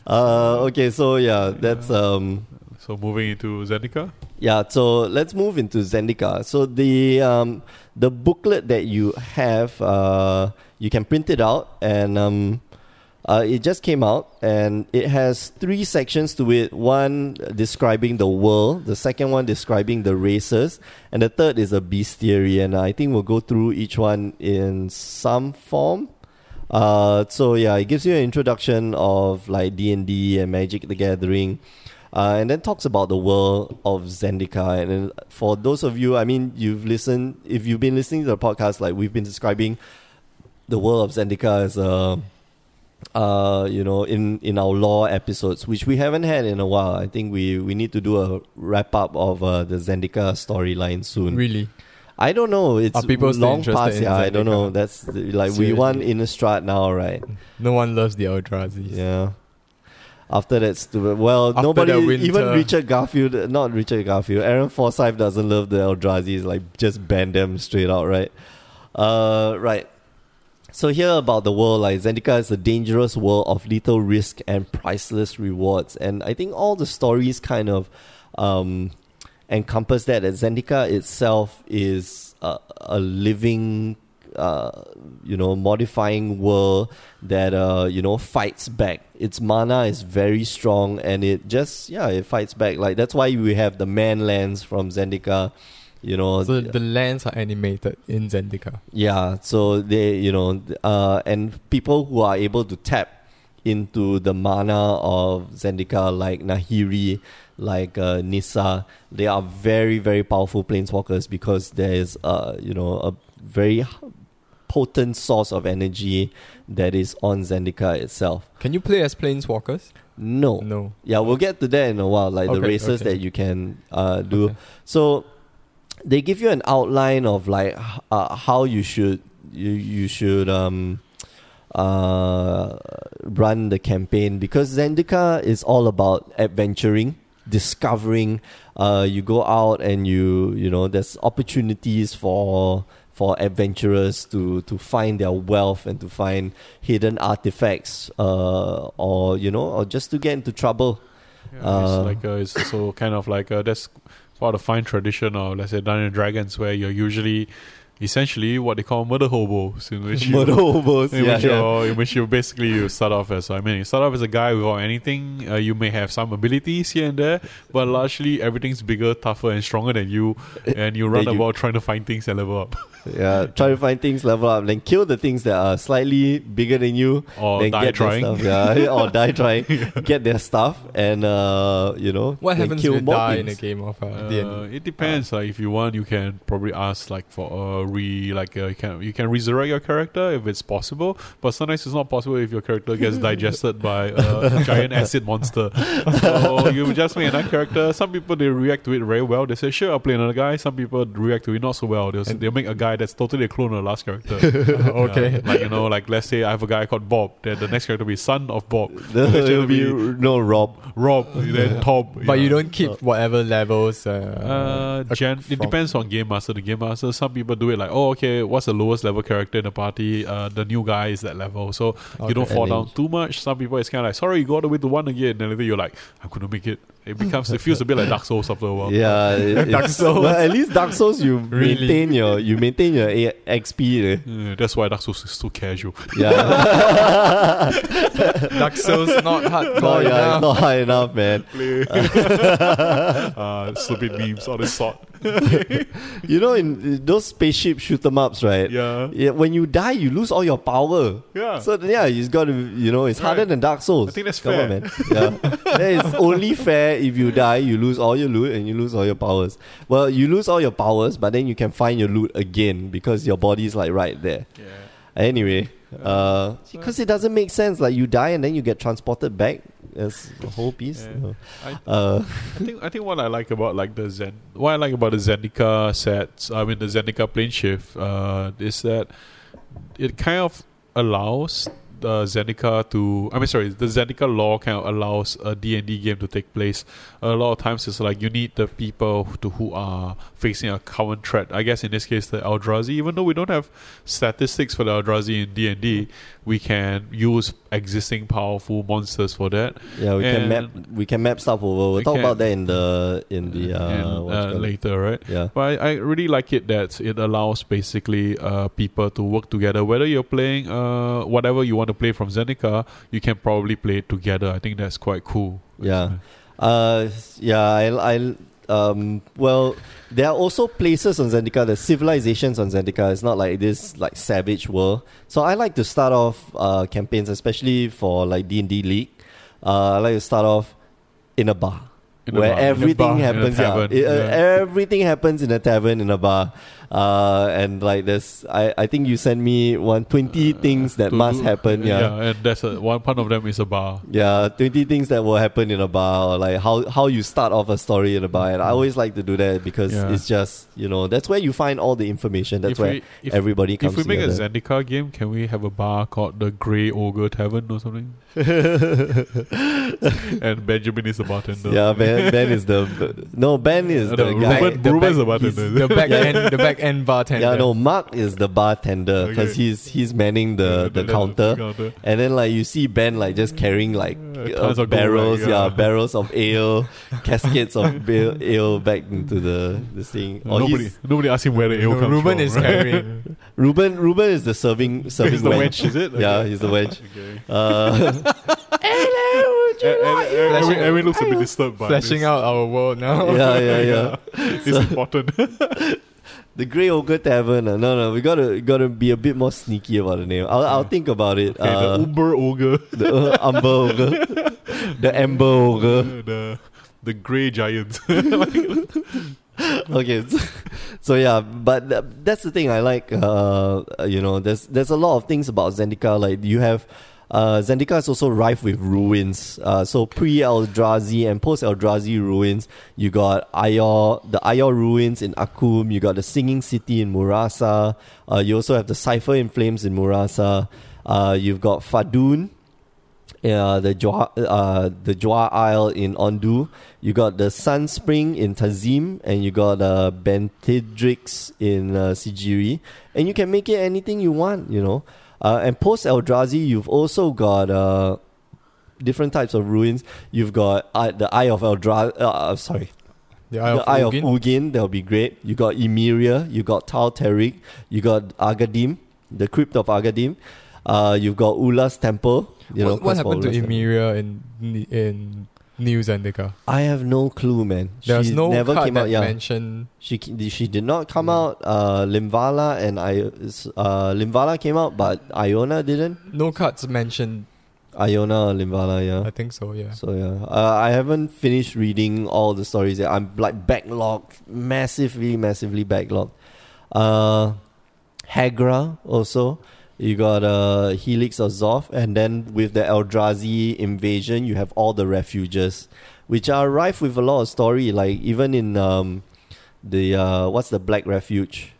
Uh, okay, so yeah, that's um, So moving into Zendikar. Yeah, so let's move into Zendikar. So the um, the booklet that you have, uh, you can print it out, and um, uh, it just came out, and it has three sections to it. One describing the world, the second one describing the races, and the third is a bestiary. And I think we'll go through each one in some form. Uh, so yeah, it gives you an introduction of like D and D and Magic the Gathering. Uh, and then talks about the world of Zendikar. And then for those of you, I mean, you've listened, if you've been listening to the podcast, like we've been describing the world of Zendikar as a, uh, you know, in, in our lore episodes, which we haven't had in a while. I think we, we need to do a wrap up of uh, the Zendikar storyline soon. Really? I don't know. It's Are people long past. Yeah, I don't know. That's the- like we Seriously. want Innistrad now, right? No one loves the Eldrazi. Yeah. After that stupid, well, After nobody, even Richard Garfield, not Richard Garfield, Aaron Forsythe doesn't love the Eldrazi's. Like, just ban them straight out, right? Uh, right. So here about the world, like Zendikar is a dangerous world of little risk and priceless rewards, and I think all the stories kind of um, encompass that. That Zendikar itself is a, a living, uh, you know, modifying world that uh, you know fights back. Its mana is very strong, and it just yeah, it fights back. Like that's why we have the man lands from Zendikar. You know, So the lands are animated in Zendikar. yeah, so they, you know, uh, and people who are able to tap into the mana of Zendikar, like Nahiri, like uh, Nissa, they are very, very powerful planeswalkers because there is, uh, you know, a very potent source of energy that is on Zendikar itself. Can you play as planeswalkers? No. No. Yeah, we'll get to that in a while, like the races okay. that you can uh, do. Okay. So they give you an outline of like uh, how you should you you should um uh run the campaign because Zendikar is all about adventuring, discovering. Uh, you go out and you you know there's opportunities for for adventurers to to find their wealth and to find hidden artifacts uh or you know or just to get into trouble. Yeah, Uh, it's like uh, it's also kind of like uh, that's part of fine tradition of let's say Dungeons and Dragons where you're usually essentially what they call murder hobos in which you Murder hobos, in yeah, which, yeah. you're- in which you basically you start off as I mean you start off as a guy without anything uh, you may have some abilities here and there but largely everything's bigger tougher and stronger than you and you run That you- about trying to find things and level up Yeah, try to find things, level up, then kill the things that are slightly bigger than you, or then die get trying their stuff. Yeah, or die trying, get their stuff, and uh, you know, What then happens kill if you more die in a game of uh, Uh, it depends. like if you want, you can probably ask like for a re like uh, you can you can resurrect your character if it's possible. But sometimes it's not possible if your character gets digested by a giant acid monster. So you just make another character. Some people they react to it very well. They say sure, I'll play another guy. Some people react to it not so well. They'll they'll make a guy that's totally a clone of the last character. okay. Like you know, like let's say I have a guy called Bob. Then the next character will be son of Bob. Next it'll character be no Rob. Rob. Then Tom. but you don't keep whatever levels. Uh, Uh, gen- it depends on game master The game master. Some people do it like, oh, okay, what's the lowest level character in the party? Uh, the new guy is that level, so you don't fall down too much. Some people it's kind of like, sorry, you go all the way to one again, and then you're like, I'm gonna make it. It becomes, it feels a bit like Dark Souls after a while. Yeah, it- Dark Souls. Well, at least Dark Souls, you Really? maintain your you maintain your A- XP. eh. Uh, that's why Dark Souls is so casual. Yeah, Dark Souls not no, hardcore yeah, it's enough. not high enough, man. uh, stupid memes, all this sort. You know, in those spaceship shoot 'em ups, right? Yeah, Yeah, when you die, you lose all your power. yeah. So yeah, you got to you know it's harder than Dark Souls. I think that's Come fair. on, man. Yeah, that is only fair if you die, you lose all your loot and you lose all your powers. Well, you lose all your powers, but then you can find your loot again because your body's like right there. yeah. Anyway, uh, because it doesn't make sense. Like you die and then you get transported back as a whole piece. Yeah. I, Uh, I think I think what I like about like the Zen, what I like about the Zendikar sets, I mean the Zendikar plane shift, uh, is that it kind of allows uh, Zendikar to. I mean, sorry, the Zendikar law kind of allows a D and D game to take place. A lot of times, it's like you need the people to who are facing a common threat. I guess in this case, the Eldrazi. Even though we don't have statistics for the Eldrazi in D and D, we can use existing powerful monsters for that. Yeah, we can map we can map stuff over. We'll We talk can- about that in the in the uh, and, uh, later, right? Yeah. But I, I really like it that it allows basically uh, people to work together. Whether you're playing uh, whatever you want to play from Zendikar, you can probably play it together. I think that's quite cool. Yeah. Uh, yeah, I, I, um, well, there are also places on Zendikar, the civilizations on Zendikar. It's not like this like savage world. So I like to start off uh, campaigns, especially for like D and D League. Uh, I like to start off in a bar. In a where bar- a everything bar, in a happens, yeah. It- uh, yeah. everything happens in a tavern in a bar, uh, and like this, I, I think you sent me one twenty things that must do- happen, yeah. and that's a, one part of them is a bar. Yeah, 20 things that will happen in a bar, or like how, how you start off a story in a bar. And I always like to do that because Yeah. it's just, you know, that's where you find all the information. That's if where we, if, everybody comes if we make together. a Zendikar game, can we have a bar called the Grey Ogre Tavern or something? and Benjamin is the bartender. yeah, Ben, ben is the. No, Ben is Uh, the no, guy. Ruben- the Ruben's back, the bartender. the back Yeah. end, the back end bartender. Yeah, no, Mark is the bartender because Okay. he's he's manning the, the, the counter. counter. And then like you see Ben like just carrying like Uh, uh, tons of gold, barrels, like, yeah. yeah. barrels of ale, caskets of ba- ale back into the this thing. Or nobody, nobody asked him where the ale No, comes Ruben from. is right? carrying. Ruben Ruben is the serving serving He's the wench. wench, is it? Yeah, he's the wench. Okay. Uh, And, and, and, Flashing- Erin looks a bit disturbed by Flashing this. out our world now. yeah, yeah, yeah. It's important. The Grey Ogre Tavern. uh, no, no, we gotta gotta be a bit more sneaky about the name. I'll, I'll think about it. Okay, uh, the Umber Ogre. the uh, Amber Ogre, the Amber Ogre. the the Grey Giant. okay so, so yeah but th- that's the thing i like uh you know there's there's a lot of things about zendikar like you have uh, is also rife with ruins. Uh, so pre Eldrazi and post Eldrazi ruins, you got Ayor, the Ayor ruins in Akoum. You got the Singing City in Murasa. Uh, you also have the Cipher in Flames in Murasa. Uh, you've got Fadun, uh, uh, the Jwar Isle in Ondu. You got the Sun Spring in Tazeem, and you got uh, Bentidrix in uh, Sejiri. And you can make it anything you want, you know. Uh, and post Eldrazi, you've also got uh, different types of ruins. You've got uh, the Eye of Eldrazi. Uh, uh, sorry, The Eye the of Eye Ugin. of Ugin. That'll be great. You got Emeria. You got Tal Terig. You got Agadeem, the Crypt of Agadeem. Uh, you've got Ula's Temple. You know, what, what 'cause for happened to Emeria in in New Zendikar? I have no clue, man. There's she no never card came that out. Yeah, mentioned. she she did not come out. Uh, Linvala and I, uh, Linvala came out, but Iona didn't. No cards mentioned. Iona or Linvala, yeah. I think so. Yeah. So yeah, uh, I haven't finished reading all the stories yet. I'm like backlogged, massively, massively backlogged. Uh, Hagra also. You got uh, Helix of Zoth, and then with the Eldrazi invasion, you have all the refuges, which are rife with a lot of story. Like even in um, the uh, what's the Black Refuge,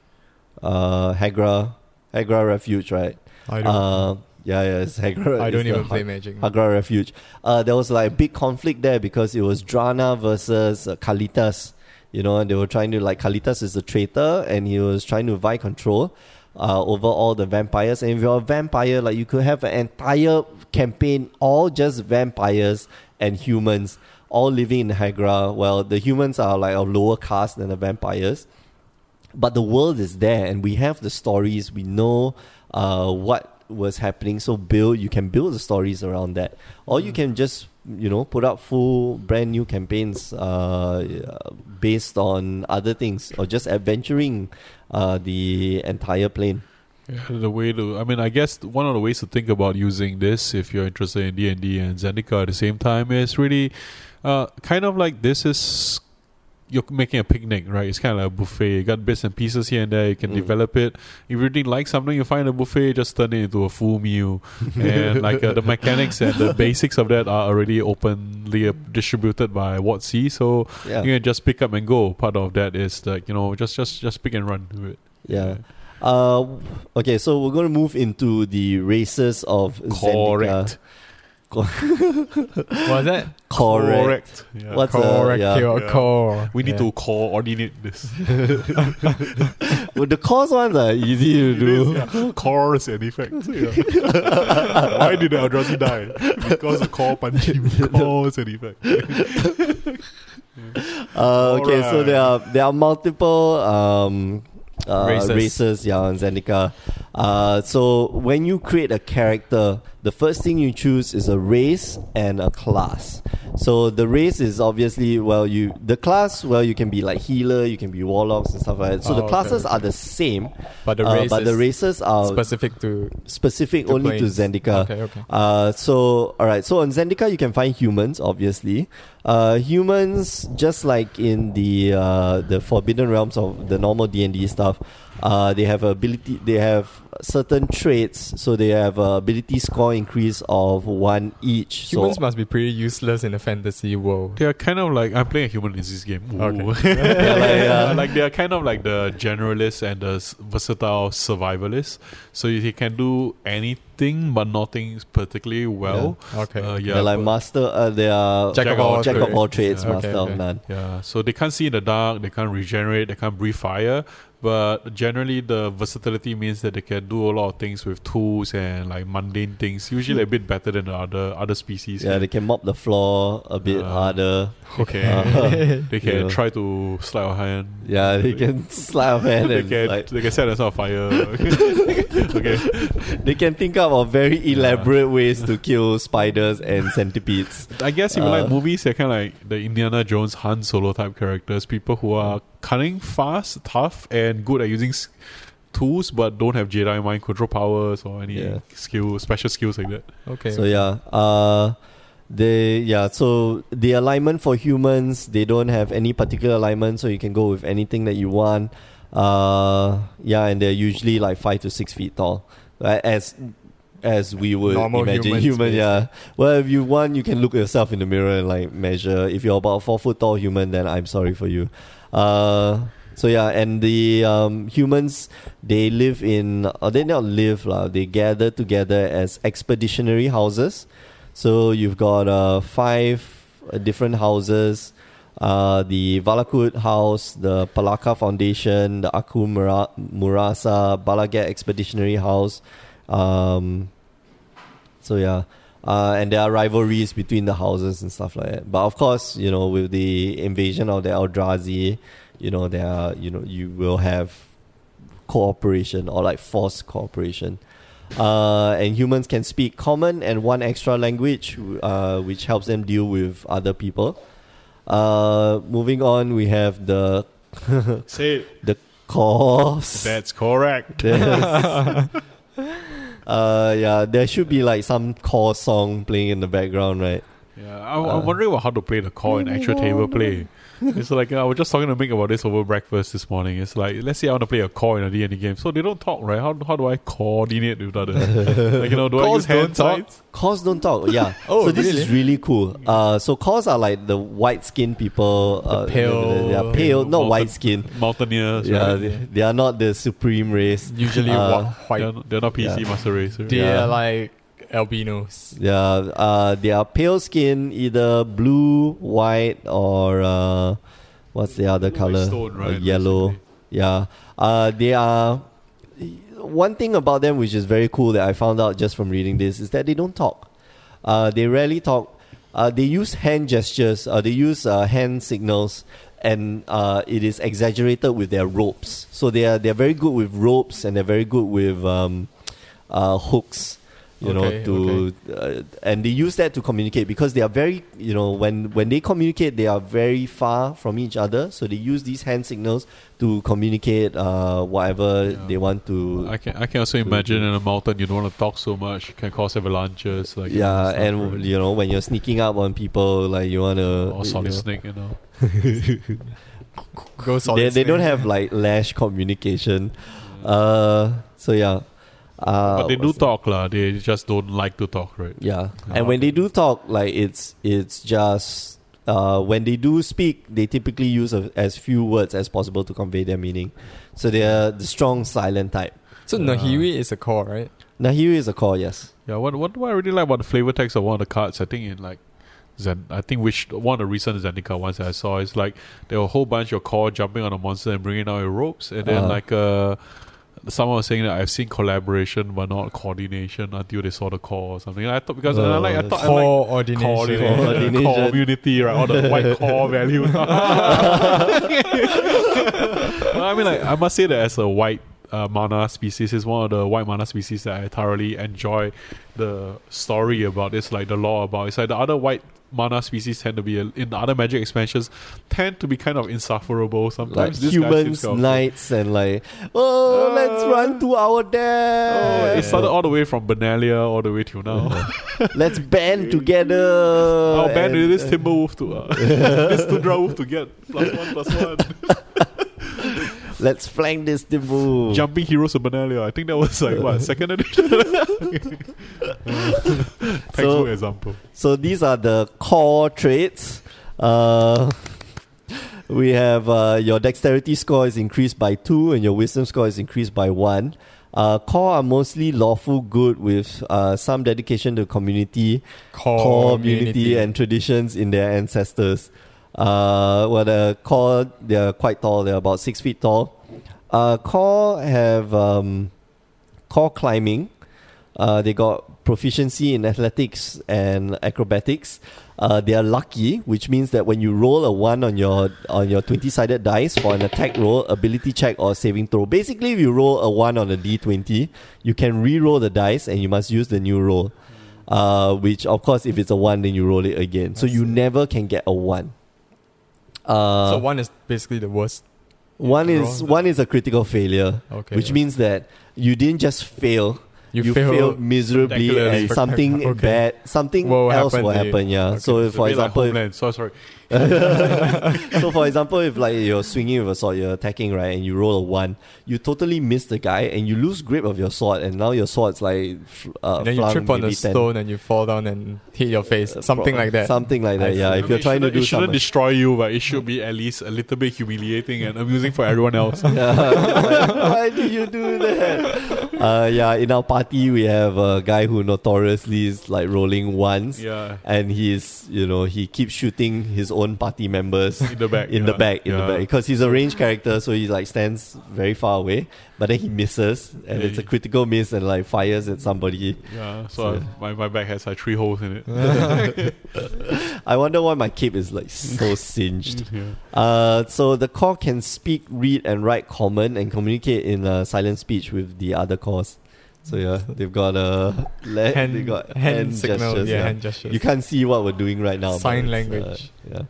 uh, Hagra, Hagra Refuge, right? I don't. Uh, yeah, yeah, it's Hagra. I don't even play Magic. Hagra Refuge. Uh, there was like a big conflict there because it was Drana versus uh, Kalitas. You know, and they were trying to like Kalitas is a traitor, and he was trying to vie control uh, over all the vampires. And if you're a vampire, like you could have an entire campaign all just vampires and humans all living in Hagra. Well, the humans are like of lower caste than the vampires but the world is there and we have the stories we know uh, what was happening so build you can build the stories around that or you Mm. can just you know put out full brand new campaigns uh, based on other things or just adventuring uh, the entire plane. Yeah, the way to, I mean, I guess one of the ways to think about using this, if you're interested in D and D and Zendikar at the same time, is really uh, kind of like this is you're making a picnic, right? It's kind of like a buffet. You got bits and pieces here and there. You can Mm. develop it. If you really like something, you find a buffet, just turn it into a full meal. and like uh, the mechanics and the basics of that are already openly uh, distributed by WotC. So yeah you can just pick up and go. Part of that is like you know just just just pick and run with it. Yeah. Uh, okay, so we're going to move into the races of Zendikar. Correct. Was that? Correct. Yeah. What's correct? yeah. your Yeah. core. We need Yeah. to coordinate this. Well, the cause ones are easy to do. Yeah. Cause and effects. Yeah. Why did the Eldrazi die? Because of core punching. Cause and effect. Uh, okay, so there are there are multiple um, uh, Races. races. yeah, on Zendikar. Uh, so when you create a character, the first thing you choose is a race and a class. So the race is obviously well, you the class well, you can be like healer, you can be warlocks and stuff like that. So Oh, the classes okay. are the same, But the uh, but the races are specific to specific to only planes. to Zendikar. Okay, okay. Uh, so all right, so on Zendikar you can find humans, obviously. Uh, humans, just like in the uh, the Forbidden Realms of the normal D and D stuff, uh, they have ability. They have certain traits, so they have a ability score increase of one each. Humans so must be pretty useless in a fantasy world. They are kind of like I'm playing a human in this game. Ooh. Okay. Yeah, like, uh, like they are kind of like the generalists and the versatile survivalists. So you can do anything, but nothing particularly well. Okay. Uh, yeah, they're like master. Uh, they are Jack of all jack of all trades, Yeah. master Okay, of okay. none. Yeah, so they can't see in the dark, they can't regenerate, they can't breathe fire. But generally, the versatility means that they can do a lot of things with tools and like mundane things. Usually, a bit better than the other other species. Yeah, they can mop the floor a bit Uh, harder. okay. Uh, they can yeah. try to slide a hand. Yeah, they can slap hand They and can like they can set us on fire. okay. They can think up of very elaborate ways to kill spiders and centipedes. I guess if you Uh, like movies, they're kind of like the Indiana Jones, Han Solo type characters. People who are cunning, fast, tough, and good at using s- tools, but don't have Jedi mind control powers or any Yeah. skill, special skills like that. okay. So yeah, uh, they yeah. So the alignment for humans, they don't have any particular alignment, so you can go with anything that you want. Uh, yeah, and they're usually like five to six feet tall, right? As as we would Normal imagine humans, human. Yeah. Well, if you want, you can look yourself in the mirror and like measure. If you're about four foot tall human, then I'm sorry for you. Uh, so yeah, and the um, humans they live in or they not live lah. They gather together as expeditionary houses. So you've got uh, five uh, different houses. Uh, the Valakut House, the Palaka Foundation, the Aku Mura- Murasa, Balagat Expeditionary House. Um, so yeah, uh, and there are rivalries between the houses and stuff like that. But of course, you know, with the invasion of the Eldrazi, you know, there are, you know, you will have cooperation or like forced cooperation. Uh, and humans can speak common and one extra language, uh, which helps them deal with other people. Uh, moving on, we have the the cause. That's correct. Uh, yeah, there should be like some core song playing in the background, right? Yeah, I'm, Uh, I'm wondering about how to play the Kor in actual table play. It's like uh, I was just talking to Mick about this over breakfast this morning. It's like let's say I want to play a Kor in a D&D game, so they don't talk, right? How how do I coordinate with other? like you know, do I Cores use hand don't talk. signs? Cores don't talk. Yeah. Oh, so this is really? really cool. Uh, so calls are like the white skinned people. Uh, pale- They are pale, pale not mountain- white skin. Mountaineers. Yeah, right? they, they are not the supreme race. Usually Uh, white. They're, not- they're not PC Yeah. master race. right? They Yeah. are like albinos. Yeah, uh, they are pale skin, either blue, white, or uh, what's the other Like color? stone, Uh, right, yellow. basically. Yeah. Uh, they are. One thing about them, which is very cool, that I found out just from reading this, is that they don't talk. Uh, they rarely talk. Uh, they use hand gestures. Uh, they use uh, hand signals, and uh, it is exaggerated with their ropes. So they are they are very good with ropes, and they're very good with um, uh, hooks. You Okay, know, to uh, and they use that to communicate because they are very, you know, when when they communicate, they are very far from each other. So they use these hand signals to communicate uh, whatever Yeah. they want to. I can I can also imagine in a mountain you don't want to talk so much. It can cause avalanches. Like yeah, stuff, and right? you know when you're sneaking up on people, like you want to. or solid snake, you know. Go solid. They, they don't have like lash communication. Uh, so yeah. Uh, but they do what's- talk, lah. They just don't like to talk, right? Yeah, Yeah. and when they do talk, like it's it's just uh, when they do speak, they typically use a, as few words as possible to convey their meaning. So they're the strong silent type. So Yeah. Nahiri is a Kor, right? Nahiri is a Kor, yes. Yeah, what what do I really like about the flavor text of one of the cards? I think in like Zen, I think which one of the recent Zendikar ones that I saw is like there were a whole bunch of Kor jumping on a monster and bringing out your ropes, and then Uh-huh. like uh, someone was saying that I've seen collaboration but not coordination until they saw the Kor or something. And I thought because and I like I thought I like Coordination. coordination, Coordination. community, right? All the white core value. Well, I mean, like I must say that as a white uh, mana species, is one of the white mana species that I thoroughly enjoy the story about. It's like the law about. It's like the other white mana species tend to be in the other magic expansions tend to be kind of insufferable sometimes. Seems humans, knights, and like, oh, let's Uh, run to our Oh, death. it started all the way from Benalia all the way till now. let's band together. I'll ban and- this Timberwolf to uh, this Tundra Wolf to get plus one plus one. Let's flank this Timbu. Jumping Heroes of Benalia. I think that was like what second edition. Textbook example. So these are the Kor traits. Uh, we have uh, your dexterity score is increased by two, and your wisdom score is increased by one. Uh, Kor are mostly lawful good with uh, some dedication to community, core, community, and traditions in their ancestors. Uh, well, the Kor they're quite tall. They're about six feet tall. Uh, Kor have um, Kor climbing. Uh, they got proficiency in athletics and acrobatics. Uh, they are lucky, which means that when you roll a one on your on your twenty sided dice for an attack roll, ability check, or saving throw, basically if you roll a one on a d twenty, you can re-roll the dice and you must use the new roll. Uh, which of course, if it's a one, then you roll it again. So you never can get a one. Uh, so one is basically the worst. one is one is a critical failure, Okay. which means that you didn't just fail, you, you, fail. failed miserably spectacularly. and something Okay. bad something Will else happen will happen yeah Okay. so It's for bit like example if, So sorry. so for example if like you're swinging with a sword you're attacking right and you roll a one you totally miss the guy and you lose grip of your sword and now your sword's like uh, and then you trip on a maybe 10 stone and you fall down and hit your face. uh, Something like that. something like that I yeah see. if I you're trying to do, it shouldn't something destroy you, but it should be at least a little bit humiliating and amusing for everyone else. Yeah. Why do you do that? Uh, yeah, in our party we have a guy who notoriously is like rolling ones, yeah, and he's you know he keeps shooting his own party members in the back. in the back in Yeah. the back because he's a ranged character, so he like stands very far away, but then he misses, and it's a critical miss and like fires at somebody. Yeah, so, So- I- my my back has like three holes in it. I wonder why my cape is like so singed. yeah. Uh, so the Kor can speak, read, and write common and communicate in uh, silent speech with the other cores. So yeah, they've got a le- hand, they got hand, hand signal. gestures. yeah, yeah. hand gestures. You can't see what we're doing right now. Sign language. Uh, yeah.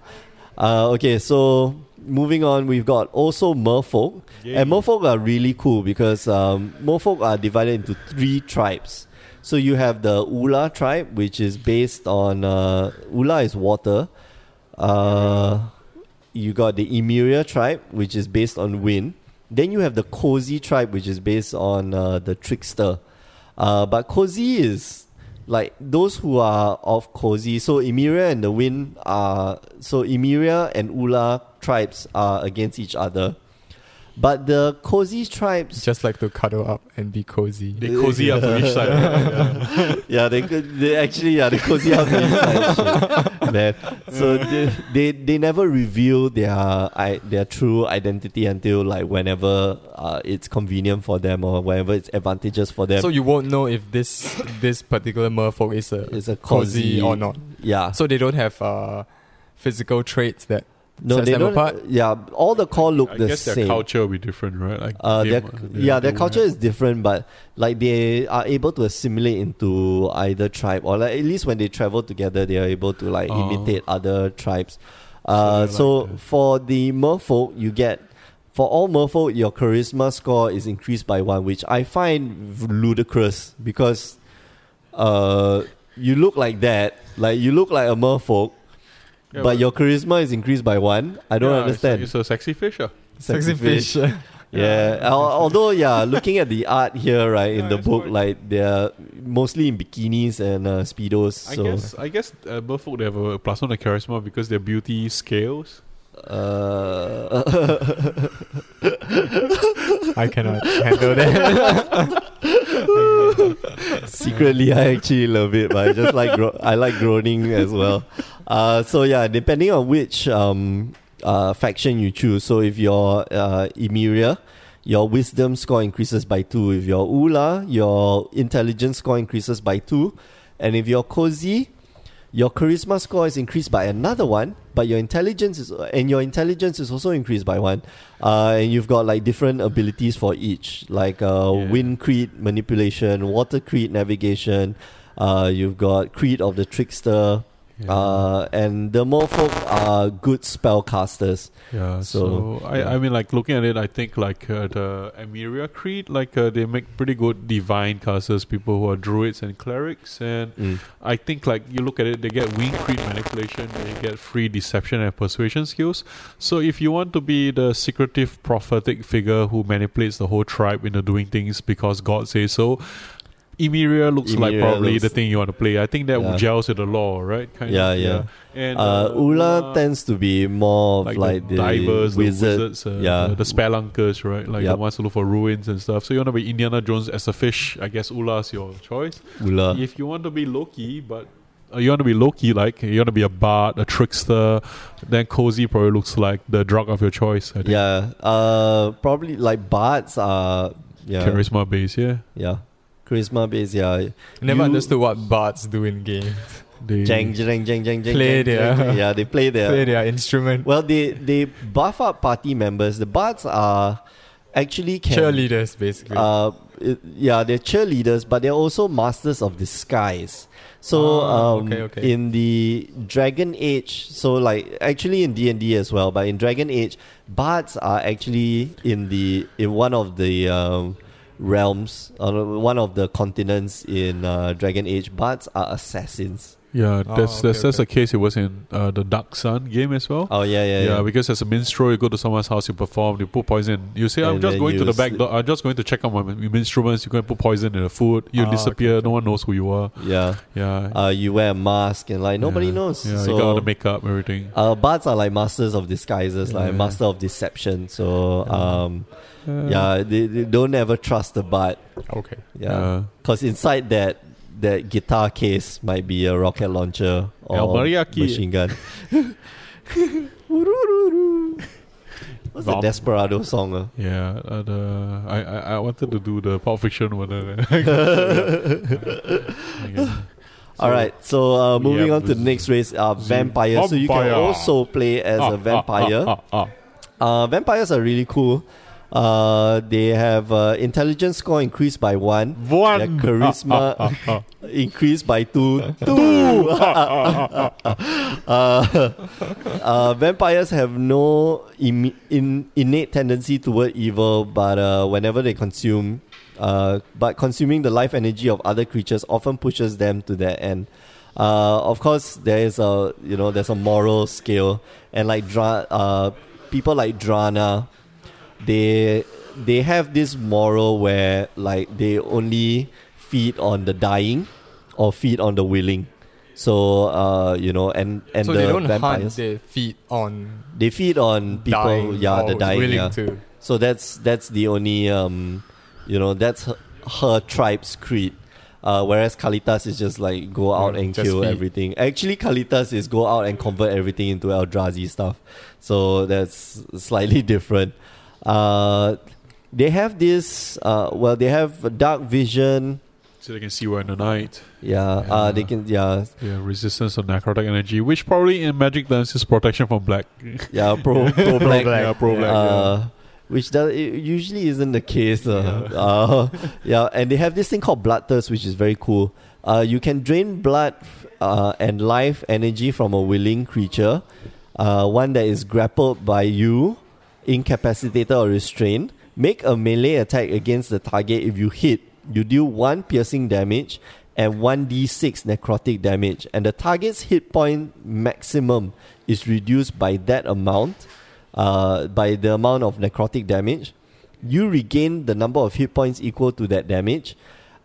Uh, okay, so moving on, we've got also merfolk. And merfolk are really cool because um, merfolk are divided into three tribes. So you have the Ula tribe, which is based on uh, Ula is water. Uh, you got the Emeria tribe, which is based on wind. Then you have the Cosi tribe, which is based on uh, the trickster. Uh, but Cosi is like those who are of Cosi. So Emeria and the wind are so Emeria and Ula tribes are against each other. But the cozy tribes Just like to cuddle up and be cozy. They cozy up to each side. Yeah. yeah, they could. They actually, yeah, they cozy up the inside shit, man. So they, they they never reveal their I, their true identity until like whenever uh, it's convenient for them or whenever it's advantageous for them. So you won't know if this this particular merfolk is a it's a cozy cozy or not. Yeah. So they don't have uh, physical traits that no, sets they don't. apart? Yeah, all the Kor look I the guess their culture will be different, right? Like Uh, they- their, they- yeah, their culture will is different, but like they are able to assimilate into either tribe, or like at least when they travel together, they are able to like Oh. imitate other tribes. Uh, so like the- for the merfolk, you get for all merfolk, your charisma score is increased by one, which I find ludicrous because uh, you look like that, like you look like a merfolk, Yeah, but your charisma is increased by one. I don't yeah, it's a- understand. It's a, sexy fish. ah. sexy fish. Yeah, al- although yeah, looking at the art here, right in Yeah, the book, quite- like they're mostly in bikinis and uh, speedos. I so guess I guess uh, Merfolk they have a plus one to charisma because their beauty scales. uh, I cannot handle that. secretly, I actually love it, but I just like gro- I like groaning as well. Uh, so yeah, depending on which um, uh, faction you choose. So if you're uh, Emeria, your wisdom score increases by two. If you're Ula, your intelligence score increases by two, and if you're Cosi, your charisma score is increased by another one, but your intelligence is and your intelligence is also increased by one. Uh, and you've got like different abilities for each, like uh, Yeah. wind creed manipulation, water creed navigation. Uh, you've got creed of the trickster, Yeah. uh, and the Merfolk are good spellcasters. Yeah, So, so, I, yeah. I mean, like looking at it, I think like uh, the Emeria Creed, like uh, they make pretty good divine casters, people who are druids and clerics, and Mm. I think like you look at it, they get wing creed manipulation, they get free deception and persuasion skills. So if you want to be the secretive prophetic figure who manipulates the whole tribe into doing things because God says so. Emeria looks like probably looks- the thing you want to play. I think that Yeah. gels with the law, right? Kind Yeah, of, yeah. And Uh, Ula tends to be more of like, like, the, the, divers, wizard. the wizards, uh, yeah. the, the spelunkers, right? Like the Yep. ones who look for ruins and stuff. So you want to be Indiana Jones as a fish? I guess Ula's your choice. Ula. If you want to be Loki, but uh, you want to be Loki, like you want to be a bard, a trickster, then Cosi probably looks like the drug of your choice. I think. Yeah, uh, probably like bards are yeah, charisma base. Yeah, yeah, charisma based. Yeah, Never You- understood what bards do in games. they jang jang jang jang jang. Play jang, their- jang, yeah, they play their. Play their instrument. Well, they they buff up party members. The bards are actually can Cheerleaders, basically. Uh, it- yeah, they're cheerleaders, but they're also masters of disguise. So, Ah, um, okay, okay. in the Dragon Age, so like actually in D and D as well, but in Dragon Age, bards are actually in the in one of the um, realms, uh, one of the continents in uh, Dragon Age. Bards are assassins. yeah. Oh, That's okay, that's, that's okay. the case. It was in uh, the Dark Sun game as well. Oh yeah, yeah, Yeah, yeah. because as a minstrel, you go to someone's house, you perform, you put poison. You say, "I'm And just going to the back sleep. door. I'm just going to check out my instruments." You go and put poison in the food. You Ah, disappear. okay, No one knows who you are. yeah. Yeah, Uh, you wear a mask and like nobody Yeah. knows. Yeah, so, you got all the makeup, everything. Uh, bards are like masters of disguises, like Yeah. master of deception. So, Yeah. Um, yeah, they, they don't ever trust the bard. okay. Yeah, because inside that that guitar case might be a rocket launcher or machine gun. What's the Desperado song? Uh? Yeah, uh, the I, I I wanted to do the Pulp Fiction one. uh, okay. All right, so uh, moving Yeah, on to the next race, uh, vampire. So you can also play as Ah, a vampire. Ah, ah, ah, Uh, vampires are really cool. Uh, they have uh, intelligence score increased by one, One. Their charisma- Ah, ah, ah, increased by two. two. uh, uh, vampires have no Im- in- innate tendency toward evil, but uh, whenever they consume, uh, but consuming the life energy of other creatures often pushes them to their end. Uh, of course, there is a you know there's a moral scale, and like Dra- uh, people like Drana, they they have this moral where like they only feed on the dying or feed on the willing. So uh, you know, and and so the they don't vampires hunt, they feed on they feed on people. yeah, the dying. Yeah. to. So that's that's the only um, you know, that's her, her tribe's creed. Uh, whereas Kalitas is just like go out Mm, and kill feed. everything. Actually, Kalitas is go out and convert everything into Eldrazi stuff. So that's slightly different. Uh, they have this. Uh, well, they have dark vision. So they can see we're in the night. Yeah, Uh, they can. Yeah, Yeah, resistance of necrotic energy, which probably in magic terms is protection from black. yeah. Pro pro black. Yeah, pro black. uh, which does it usually isn't the case. Uh, yeah. Uh, yeah, and they have this thing called blood thirst, which is very cool. Uh, you can drain blood uh, and life energy from a willing creature, uh, one that is grappled by you, incapacitated or restrained. Make a melee attack against the target. If you hit, you deal one piercing damage and one d6 necrotic damage, and the target's hit point maximum is reduced by that amount uh, by the amount of necrotic damage. you regain the number of hit points equal to that damage,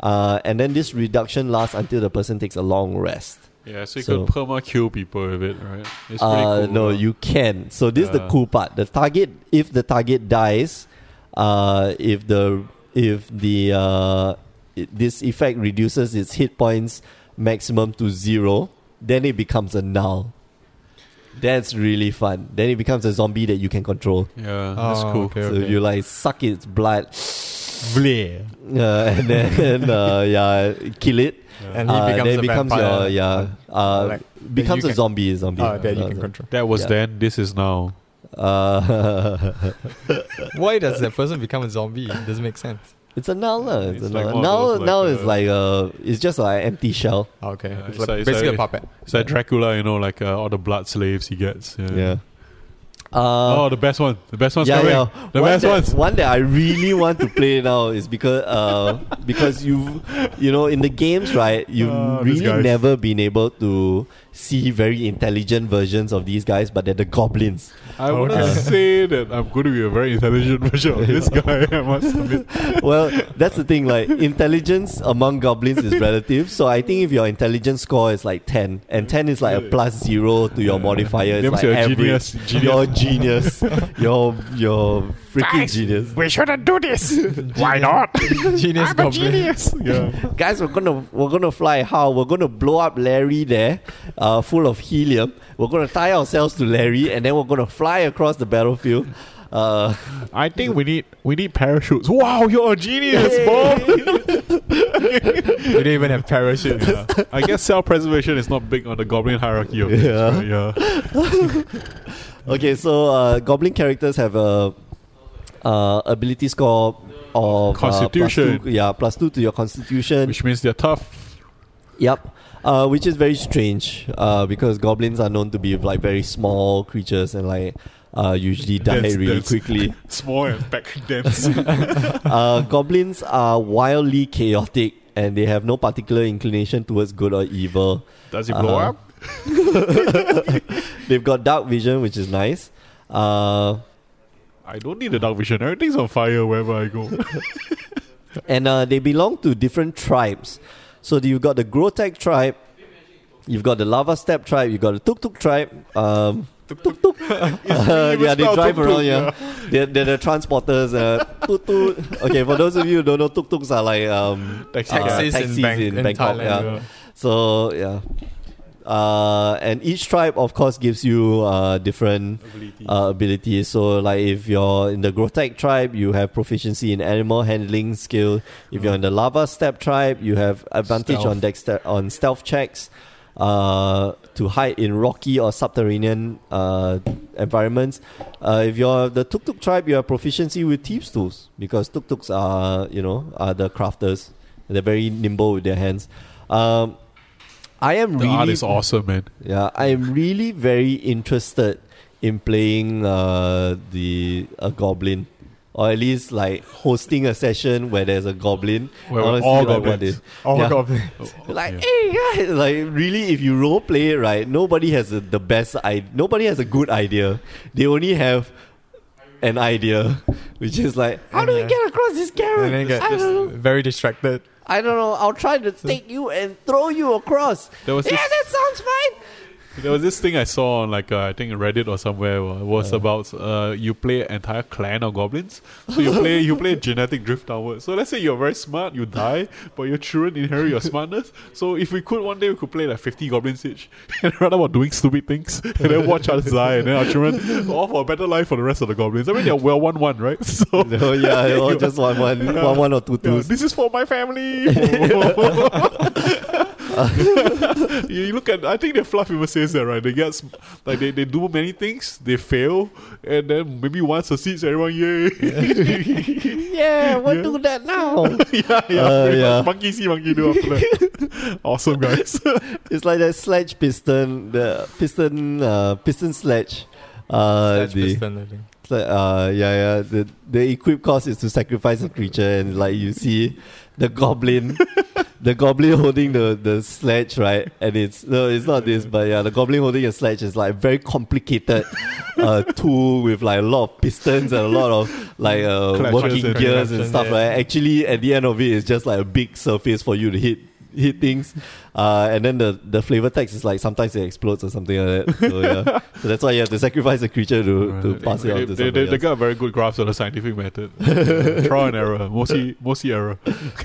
uh, and then this reduction lasts until the person takes a long rest. Yeah, so you So- could perma kill people with it, right? It's pretty Uh, cool. no, uh, you can. So this is the cool part. The target, if the target dies, uh, if the if the uh, it, this effect reduces its hit points maximum to zero, then it becomes a null. That's really fun. Then it becomes a zombie that you can control. Yeah, that's Oh, cool. okay, So okay. you like suck its blood, Bleh. uh, and then uh, yeah, kill it. And he Uh, becomes then a it becomes vampire. your yeah, uh, like, becomes a can- zombie. Zombie. uh, that you Uh, can control. That was Yeah. then. This is now. Uh, Why does that person become a zombie? It doesn't make sense. It's a null. lah. It's, It's a null. one Now, like, now it's uh, like uh, it's just like empty shell. Okay, Yeah, it's, it's like, like- it's basically like- a puppet. It's like Dracula, you know, like uh, all the blood slaves he gets. Yeah. Yeah. Uh, oh, the best one. The best one's yeah, coming. yeah. The one best that, ones. One that I really want to play now is because uh because you you know in the games right you've these really never been able to see very intelligent versions of these guys, but they're the goblins. I wouldn't Okay. say that I'm going to be a very intelligent version of this guy. I must admit. well, that's the thing. Like intelligence among goblins is relative. So I think if your intelligence score is like ten, and ten is like a plus zero to your modifier, it's like a average. genius. Genius. You're a genius. you're you're freaking genius. We shouldn't do this. Why not? Genius I'm a goblin. genius. Yeah. Guys, we're gonna we're gonna fly how? We're gonna blow up Larry there, uh, full of helium. We're gonna tie ourselves to Larry, and then we're gonna fly across the battlefield. Uh, I think we need we need parachutes. Wow, you're a genius, Bob. We don't even have parachutes. Yeah. I guess self preservation is not big on the goblin hierarchy of things, Yeah. right? Yeah. Okay, so uh, goblin characters have a uh, ability score of uh, Constitution. plus two, yeah, plus two to your constitution. Which means they're tough. Yep. Uh, which is very strange uh, because goblins are known to be like very small creatures and like uh, usually die That's- really that's- quickly. Small and pack dense. uh, goblins are wildly chaotic and they have no particular inclination towards good or evil. Does it blow Uh-huh. up? They've got dark vision, which is nice. Uh, I don't need the dark vision. Everything's on fire wherever I go. and uh, they belong to different tribes. So you've got the Grotag tribe, you've got the Lava Step tribe, you've got the Tuk Tuk tribe. Um, tuk tuk tuk. Uh, yeah, they drive tuk-tuk, around. Yeah, they're, they're the transporters. Uh, toot toot. Okay, for those of you who don't know, tuk tuks are like um, Taxi uh. Taxis in taxis Bang- in in Thailand, yeah. Yeah. So yeah. Uh, and each tribe, of course, gives you uh, different Ability. uh, abilities. So, like if you're in the Grotag tribe, you have proficiency in animal handling skill. If you're in the Lava Step tribe, you have advantage Stealth. on dexter on stealth checks uh, to hide in rocky or subterranean uh, environments. Uh, if you're the Tuk Tuk tribe, you have proficiency with thieves tools because Tuk Tuks are you know are the crafters. They're very nimble with their hands. Um, I am the really art is awesome, man. yeah, I am really very interested in playing uh, the a goblin, or at least like hosting a session where there's a goblin. Where I wanna all see, like, goblins. they- Oh, Yeah. goblin. like, Yeah. hey guys, like really, if you role play it right, nobody has a, the best. I nobody has a good idea. They only have an idea, which is like, how do we Yeah. get across this carrot? And then get I don't know. very distracted. I don't know. I'll try to take you and throw you across. There was yeah, this- that sounds fine. There was this thing I saw on like uh, I think Reddit or somewhere uh, was about uh, you play an entire clan of goblins. So you play you play genetic drift downwards. So let's say you're very smart, you die, but your children inherit your smartness. So if we could one day we could play like fifty goblins each and run about doing stupid things and then watch us die and then our children all for a better life for the rest of the goblins. I mean they're well one one, right? So Oh yeah, all just one, one, Yeah. one, one or two yeah, this is for my family. you look at, I think the fluff even says that, right? They get, like, they, they do many things, they fail, and then maybe one succeeds, everyone, yay. yeah, we'll Yeah. do that now. yeah, yeah. Uh, yeah. Monkey see, monkey do after that. awesome, guys. it's like that sledge piston, the piston, uh, piston sledge. Uh, Sledge the, piston, I think. uh, yeah, yeah. The the equip cost is to sacrifice a creature, and like you see, the goblin, the goblin holding the the sledge, right? And it's no, it's not this, but yeah, the goblin holding a sledge is like very complicated uh, tool with like a lot of pistons and a lot of like uh, working and gears and stuff. yeah. Right? Actually, at the end of it, it's just like a big surface for you to hit hit things. Uh, and then the, the flavor text is like sometimes it explodes or something like that. So yeah, so that's why you have to sacrifice a creature to, to pass it on to they, somebody they, they got a very good grasp on the scientific method. Yeah, Trial and error, mostly mostly error.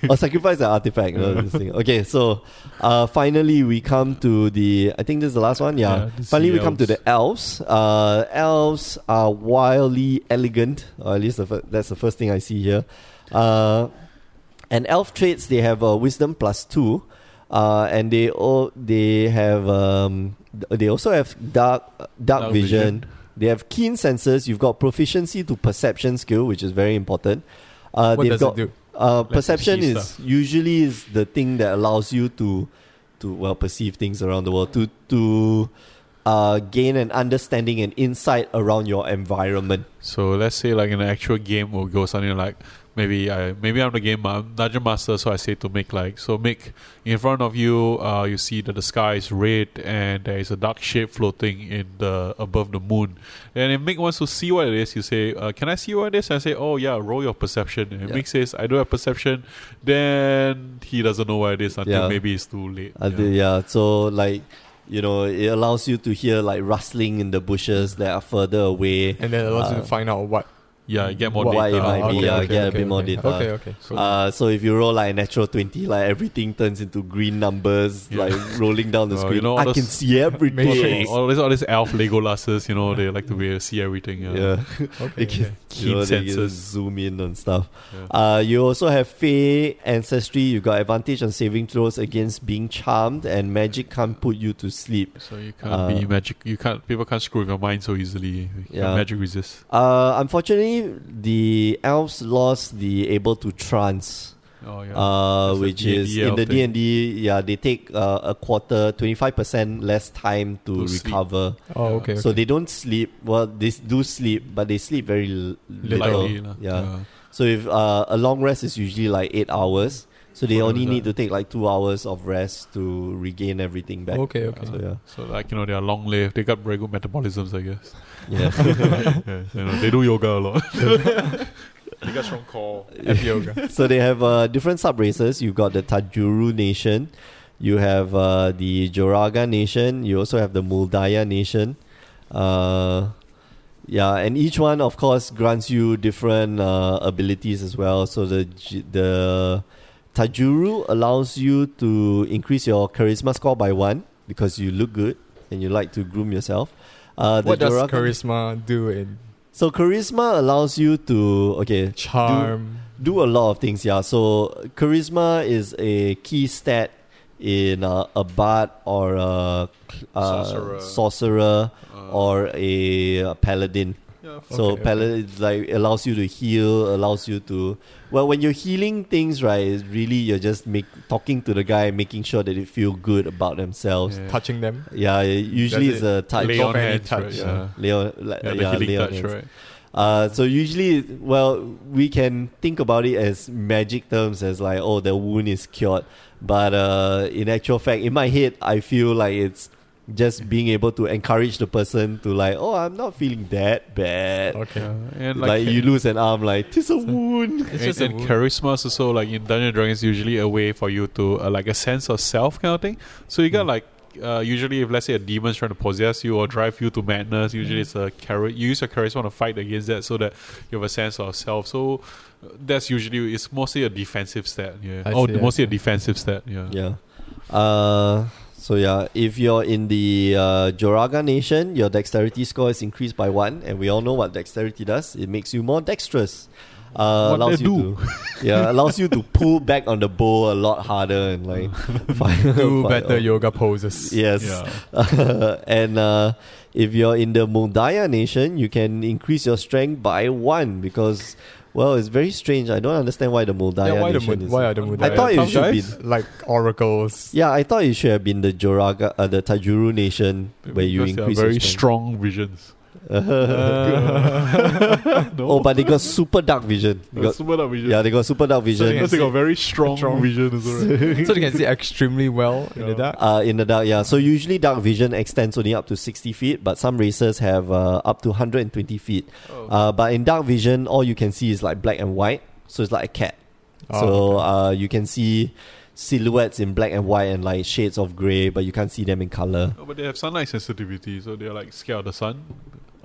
or sacrifice an artifact. you know. Okay, so uh, finally we come to the. I think this is the last one. Yeah. Yeah, finally we come to the elves. Uh, elves are wildly elegant. Or at least the that's the first thing I see here. Uh, and elf traits they have uh, wisdom plus two, uh, and they all they have um, they also have dark dark, Dark vision. vision. They have keen senses. You've got proficiency to perception skill, which is very important. Uh, what they've does got it do? uh, you perception is stuff. usually is the thing that allows you to to well perceive things around the world to to uh, gain an understanding and insight around your environment. So let's say like in an actual game will go something like maybe I maybe I'm the game ma- dungeon master, so I say to make like so make in front of you, uh, you see that the sky is red and there is a dark shape floating in the above the moon. And if Mick wants to see what it is, you say, uh, "Can I see what it is?" And I say, "Oh yeah, roll your perception." And Yeah. Mick says, "I don't have perception." Then he doesn't know what it is until Yeah. maybe it's too late. Uh, the- yeah. so like you know, it allows you to hear like rustling in the bushes that are further away. And then it allows you uh, to find out what Yeah, get more what data. it might be, okay, yeah, okay, get a okay, bit more data. Okay, okay. Cool. Uh, so if you roll like a natural twenty, like everything turns into green numbers, Yeah. like rolling down the Uh, screen. you know, I can see everything. All, these all these elf Legolasses, you know, they like to be able to see everything. Yeah. Yeah, okay, they can, okay. you know, Keen they can senses. zoom in on stuff. Yeah. Uh, you also have Fey ancestry. You've got advantage on saving throws against being charmed, and magic can't put you to sleep. So you can't Uh, be magic. You can't. People can't screw with your mind so easily. Yeah. magic resist. Uh, unfortunately, the elves lost the able to trance, Oh yeah. uh, which D&D is in the D and D. Yeah, they take uh, a quarter, twenty five percent less time to, To sleep. recover. Oh, okay. So okay. they don't sleep. Well, they do sleep, but they sleep very l- little. Lightly, lah. yeah. So if uh, a long rest is usually like eight hours, so they For only need to take like two hours of rest to regain everything back. Okay, okay. So yeah, So like you know they are long lived. They got very good metabolisms, I guess. Yeah. yeah, you know, they do yoga a lot. they got strong core. F yoga. so they have uh, different sub races. You've got the Tajuru Nation, you have uh, the Joraga Nation, you also have the Mul Daya Nation. Uh, yeah, and each one, of course, grants you different uh, abilities as well. So the J- the Tajuru allows you to increase your charisma score by one because you look good and you like to groom yourself. Uh, the what does Joraga- charisma do in So charisma allows you to okay charm? do a lot of things. Yeah. So charisma is a key stat in uh, a bard or a uh, Sorcerer. sorcerer Uh, or a, uh, paladin. Yeah, So Okay, paladin like allows you to heal, allows you to well when you're healing things, right? It's really you're just make talking to the guy, making sure that they feel good about themselves. Yeah. touching them. Yeah, usually Does it's a touch. lay on hands, touch, right? yeah. Yeah. Leo, like, Yeah, the yeah, healing lay on touch, hands. right? Uh, so usually, well, we can think about it as magic terms as like, oh, the wound is cured. But uh, in actual fact, in my head, I feel like it's just being able to encourage the person to like, oh, I'm not feeling that bad. Okay. And Like, like, you lose an arm, like tis a wound. It's and, just a and wound. charisma is also like in Dungeons and Dragons usually a way for you to uh, like a sense of self kind of thing. So you got Mm. like uh, usually if let's say a demon's trying to possess you or drive you to madness, usually it's a chari- you use your charisma to fight against that so that you have a sense of self. So uh, that's usually it's mostly a defensive stat. Yeah. I oh, see, I mostly a defensive stat. Yeah. Yeah. Uh, so yeah, if you're in the uh, Joraga Nation, your dexterity score is increased by one, and we all know what dexterity does. It makes you more dexterous. Uh, allows you do? to, yeah, allows you to pull back on the bow a lot harder and like Do better yoga poses. Yes, Yeah. and uh, if you're in the Mul Daya Nation, you can increase your strength by one because, well, it's very strange. I don't understand why the Mul Daya Yeah, why the Nation is. why are the I thought it should be- like oracles. Yeah, I thought it should have been the Joraga, uh, the Tajuru Nation where you Because they are increase very strength. strong visions. no. oh, but they got super dark vision. They got, super dark vision. yeah, they got super dark So vision. they Because they got very strong, Strong. vision as well. so they can see extremely well in the dark. Uh, in the dark, yeah. So usually dark vision extends only up to 60 feet, but some racers have uh, up to 120 feet. Oh. Uh, but in dark vision, all you can see is like black and white. So it's like a cat. Oh, so okay. uh, you can see silhouettes in black and white and like shades of gray, but you can't see them in color. Oh, but they have sunlight sensitivity, so they're like scared of the sun.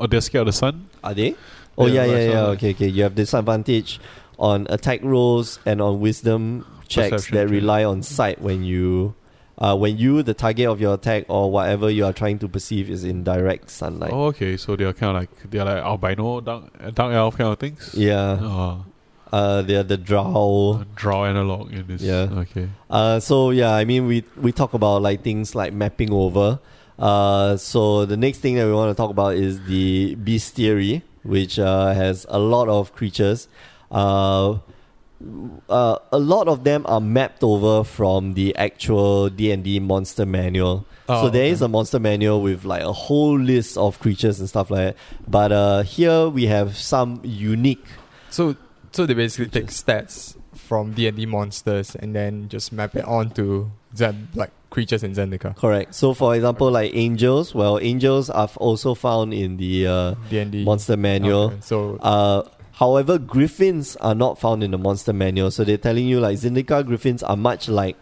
Or they're scared of the sun. Are they? Oh yeah, Yeah, yeah, yeah. Okay, okay. You have disadvantage on attack rolls and on wisdom checks Perception that rely on sight when you. Uh, when you, the target of your attack or whatever you are trying to perceive, is in direct sunlight. Oh, okay. So they're kind of like they're like albino, dark, dark elf kind of things. Yeah, Oh, uh, they're the drow. draw analog in this. Yeah. Okay. Uh, so yeah, I mean, we we talk about like things like mapping over. Uh, so the next thing that we want to talk about is the bestiary, which uh, has a lot of creatures. Uh, uh, a lot of them are mapped over from the actual D and D monster manual. Oh, so there is okay. a monster manual with like a whole list of creatures and stuff like that. But uh, here we have some unique. So so they basically take stats from D and D monsters and then just map it onto Zen like creatures in Zendikar. Correct. So for example, like angels. Well, angels are also found in the uh, D and D monster manual. Okay, So Uh, however, griffins are not found in the monster manual. So they're telling you like Zendikar griffins are much like.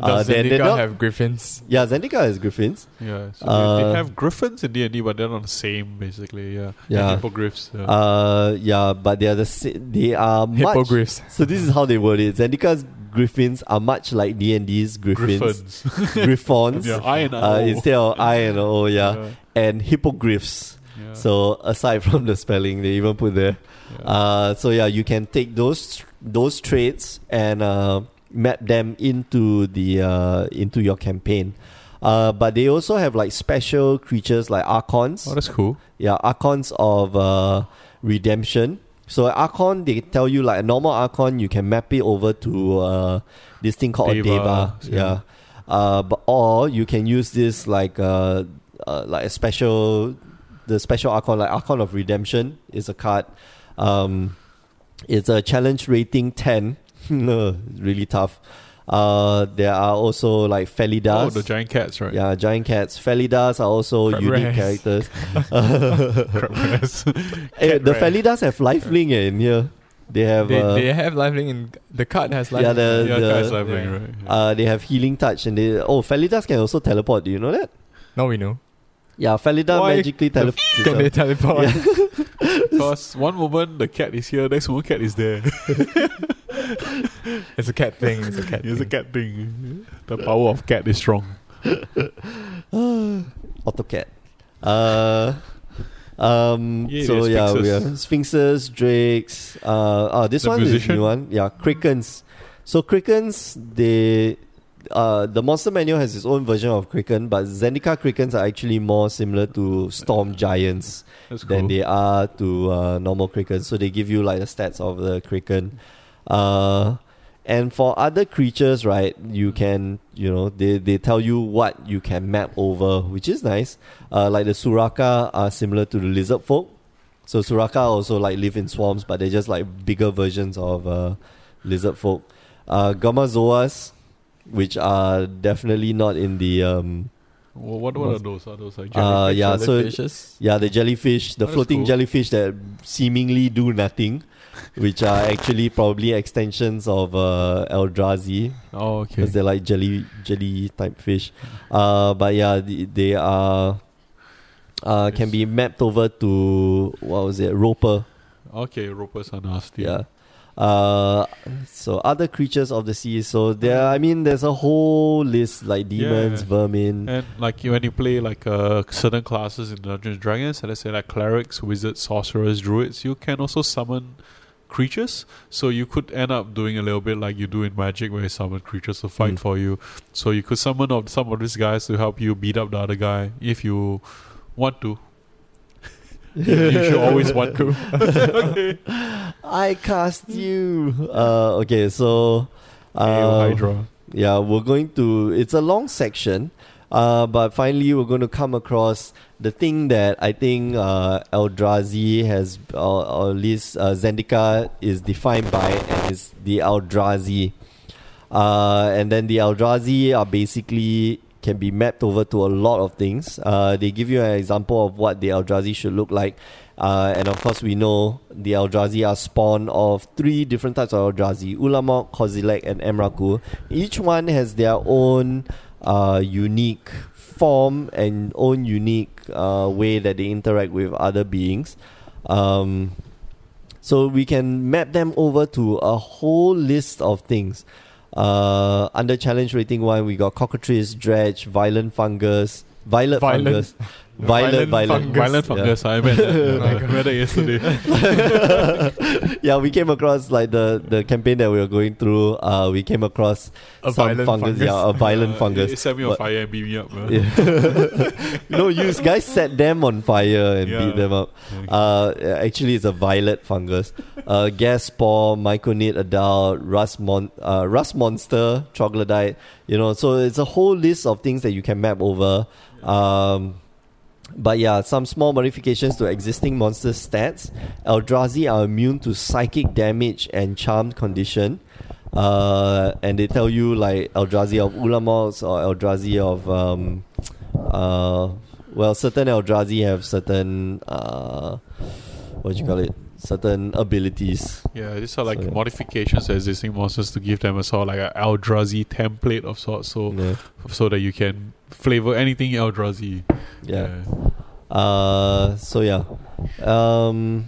Uh, does Zendikar not- have griffins? Yeah, Zendikar has griffins. Yeah. So Uh, they, they have griffins in D and D, but they're not the same. Basically, yeah. Yeah. And hippogriffs. Yeah. Uh, yeah, but they are the sa- they are much. Hippogriffs. So this is how they word it. Zendikar's griffins are much like D and D's griffins, griffons. yeah. I and Uh, instead of I and O, yeah, Yeah. and hippogriffs. yeah. So aside from the spelling, they even put there. yeah. Uh, so yeah, you can take those those traits and uh, map them into the uh, into your campaign. Uh, but they also have like special creatures like archons. oh, that's cool. Yeah, archons of uh, redemption. So archon, they tell you like a normal archon, you can map it over to uh, this thing called a Deva, deva. yeah. Yeah. Uh, but or you can use this like uh, uh, like a special, the special archon like archon of redemption is a card. Um, it's a challenge rating ten. no, really tough. Uh, there are also like Felidars. Oh, the giant cats, right? Yeah, giant cats. Felidars are also Crab unique rares. characters. Crabgrass. Eh, the. Felidars have lifelink eh, in here. They have They, uh, they have lifelink in the card has lifelink. Yeah, the- yeah, the- lifelink, yeah. right? Yeah. uh, they have healing touch and they oh Felidars can also teleport. Do you know that? now we know. Yeah, Felidar Why magically the teleports. Can they teleport? Because one moment the cat is here, next moment cat is there. It's a cat thing. It's a cat. It's a cat thing. The power of cat is strong. AutoCAD. Uh, um. Yeah, so there's yeah, we Sphinxes. have Sphinxes, Drakes. Uh, uh this The one is new one. Yeah, Krakens. So Krakens, they. Uh, the monster manual has its own version of Kraken, but Zendikar Krakens are actually more similar to Storm Giants. That's cool. than they are to uh, normal Kraken. So they give you like the stats of the Kraken. Uh, and for other creatures, right, you can, you know, they, they tell you what you can map over, which is nice. Uh, like the Surrakar are similar to the lizard folk. So Surrakar also like live in swarms, but they're just like bigger versions of uh, lizard folk. Uh, Gomazoas, which are definitely not in the um, Wha- what what are those? Are those like Uh, jellyfish? yeah, so- Yeah, the jellyfish, the that's floating cool. jellyfish that seemingly do nothing, which are actually probably extensions of uh, Eldrazi oh, okay. because they're like jelly jelly type fish. Uh, but yeah, the, they are uh, can be mapped over to what was it, roper. Okay, ropers are nasty. Yeah. Uh, so other creatures of the sea. So there, I mean, there's a whole list like demons, Yeah. vermin. And like when you play like uh, certain classes in Dungeons and Dragons, let's say like clerics, wizards, sorcerers, druids, you can also summon creatures. So you could end up doing a little bit like you do in Magic, where you summon creatures to fight Mm. for you. So you could summon of some of these guys to help you beat up the other guy if you want to. you should always want to. okay. I cast you. Uh, okay, so Hail uh, Hydra. yeah, we're going to. It's a long section, Uh, but finally, we're going to come across the thing that I think uh, Eldrazi has, or, or at least uh, Zendikar is defined by, and is the Eldrazi. Uh, and then the Eldrazi are basically can be mapped over to a lot of things. Uh, they give you an example of what the Eldrazi should look like. Uh, and of course, we know the Eldrazi are spawn of three different types of Eldrazi Ulamog, Kozilek, and Emrakul. Each one has their own uh, unique form and own unique uh, way that they interact with other beings. Um, so we can map them over to a whole list of things. Uh, under challenge rating one, we got cockatrice, dredge, violent fungus, violet Violent- fungus, violet, Violent violet, fungus. Violent Yeah. fungus. I met that. my I met yesterday. yeah, we came across like the the campaign that we were going through. Uh, we came across A some fungus, fungus. yeah, a violent Uh, fungus. It set me on But- fire and beat me up. Yeah. no, you guys set them on fire and Yeah. beat them up. Okay. Uh, actually, it's a violet fungus. Uh, gas spore, myconid adult, rust, mon- uh, rust monster, troglodyte. You know, so it's a whole list of things that you can map over. Um, but yeah, some small modifications to existing monster stats. Eldrazi are immune to psychic damage and charmed condition. Uh, and they tell you like Eldrazi of Ulamogs or Eldrazi of um, uh, well, certain Eldrazi have certain uh, what do you call it? Certain abilities. Yeah, these are like So, yeah. modifications to existing monsters to give them a sort of like an Eldrazi template of sorts, so Yeah. so that you can flavor anything Eldrazi. yeah. Uh, so yeah, um,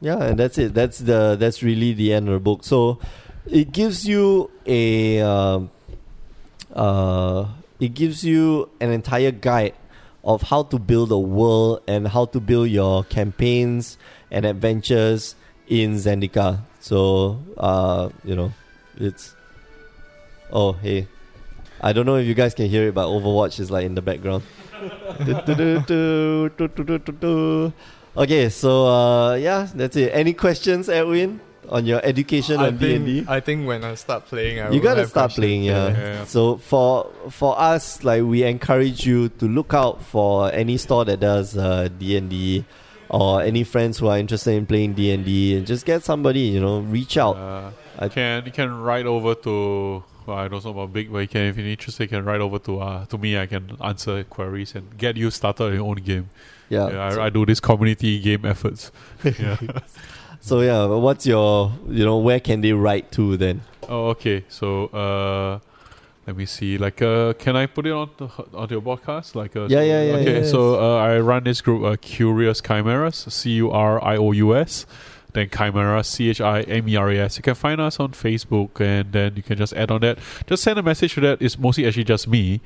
yeah, and that's it. That's the that's really the end of the book. So it gives you a um, uh, it gives you an entire guide of how to build a world and how to build your campaigns and adventures in Zendikar. So uh, you know, it's oh hey, I don't know if you guys can hear it, but Overwatch is like in the background. okay, so uh, yeah, that's it. Any questions, Edwin, on your education I on D and D? think, I think when I start playing, I You will gotta have start questions. playing, yeah. Yeah. So for for us, like we encourage you to look out for any store that does uh, D and D, or any friends who are interested in playing D and D, and just get somebody, you know, reach out. Uh, I- can you can write over to well, I don't know about big, but you can if you're interested, you can write over to uh, to me. I can answer queries and get you started on your own game. Yeah. Yeah, so, I, I do this community game efforts. yeah. so yeah, what's your you know where can they write to then? Oh, okay. So, uh, let me see. Like, uh, can I put it on the, on your podcast? Like, uh, Yeah, yeah, yeah, Okay, yeah, so uh, I run this group, uh, Curious Chimeras, C U R I O U S. Then Chimera, C H I M E R A S. You can find us on Facebook, and then you can just add on that. Just send a message to that. It's mostly actually just me.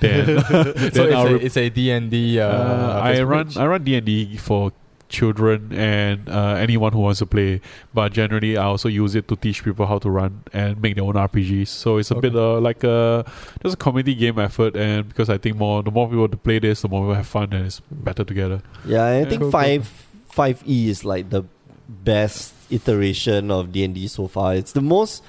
Then, so then it's a, it's a D&D uh, uh, I run page? I run D and D for children and uh, anyone who wants to play. But generally, I also use it to teach people how to run and make their own RPGs. So it's a bit uh, like a just a community game effort. And because I think more the more people to play this, the more we have fun and it's better together. Yeah, I think Cool, cool. five five E is like the best iteration of D and D so far. It's the most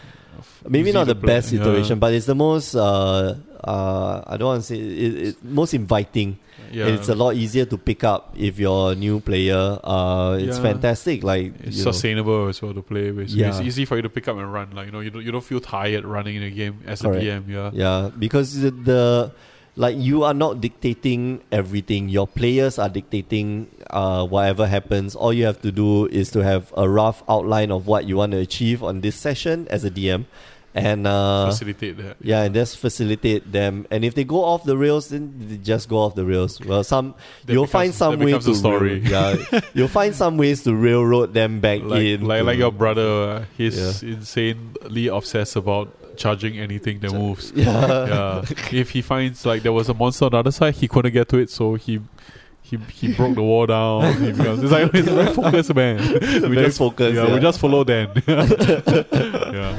maybe not the play, best yeah. iteration, but it's the most uh uh I don't want to say it, it most inviting. Yeah, And it's a lot easier to pick up if you're a new player. Uh, it's Yeah. fantastic. Like It's you know. sustainable as well to play with. So Yeah. It's easy for you to pick up and run. Like you know, you don't you don't feel tired running in a game as Correct. a DM. Yeah. Yeah, because the, the like you are not dictating everything. Your players are dictating uh, whatever happens. All you have to do is to have a rough outline of what you want to achieve on this session as a DM, and uh, Facilitate that. yeah, and just facilitate them. And if they go off the rails, then they just go off the rails. Well, some That you'll becomes- find some way to story. rail- yeah, you'll find some ways to railroad them back like in. like, to- like your brother, uh, he's insanely obsessed about charging anything that moves. Yeah. yeah. If he finds like there was a monster on the other side, he couldn't get to it, so he he he broke the wall down. He becomes, it's like he's a very focused man. We Very just focused, Yeah, yeah. we just follow Dan. yeah.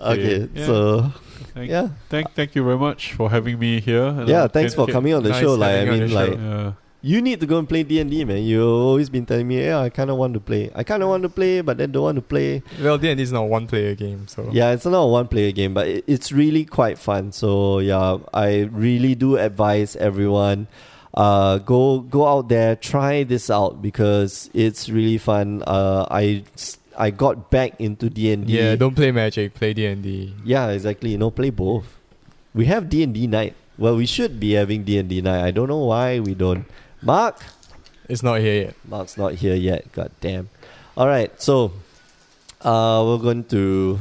Okay, Yeah. so Thank, yeah, thank thank you very much for having me here. And, yeah. Thanks for coming on the nice show. Like I having you on mean, like. Yeah. You need to go and play D and D, man. You've always been telling me, yeah, I kind of want to play. I kind of want to play, but then don't want to play. Well, D&D is not a one-player game, so Yeah, it's not a one-player game, but it, it's really quite fun. So yeah, I really do advise everyone, uh, go go out there, try this out because it's really fun. Uh, I s- I got back into D and D. yeah. Don't play Magic, play D&D. Yeah, exactly. You know, play both. We have D and D night. Well, we should be having D and D night. I don't know why we don't. Mark, It's not here yet. Mark's not here yet. God damn. All right, so uh, we're going to.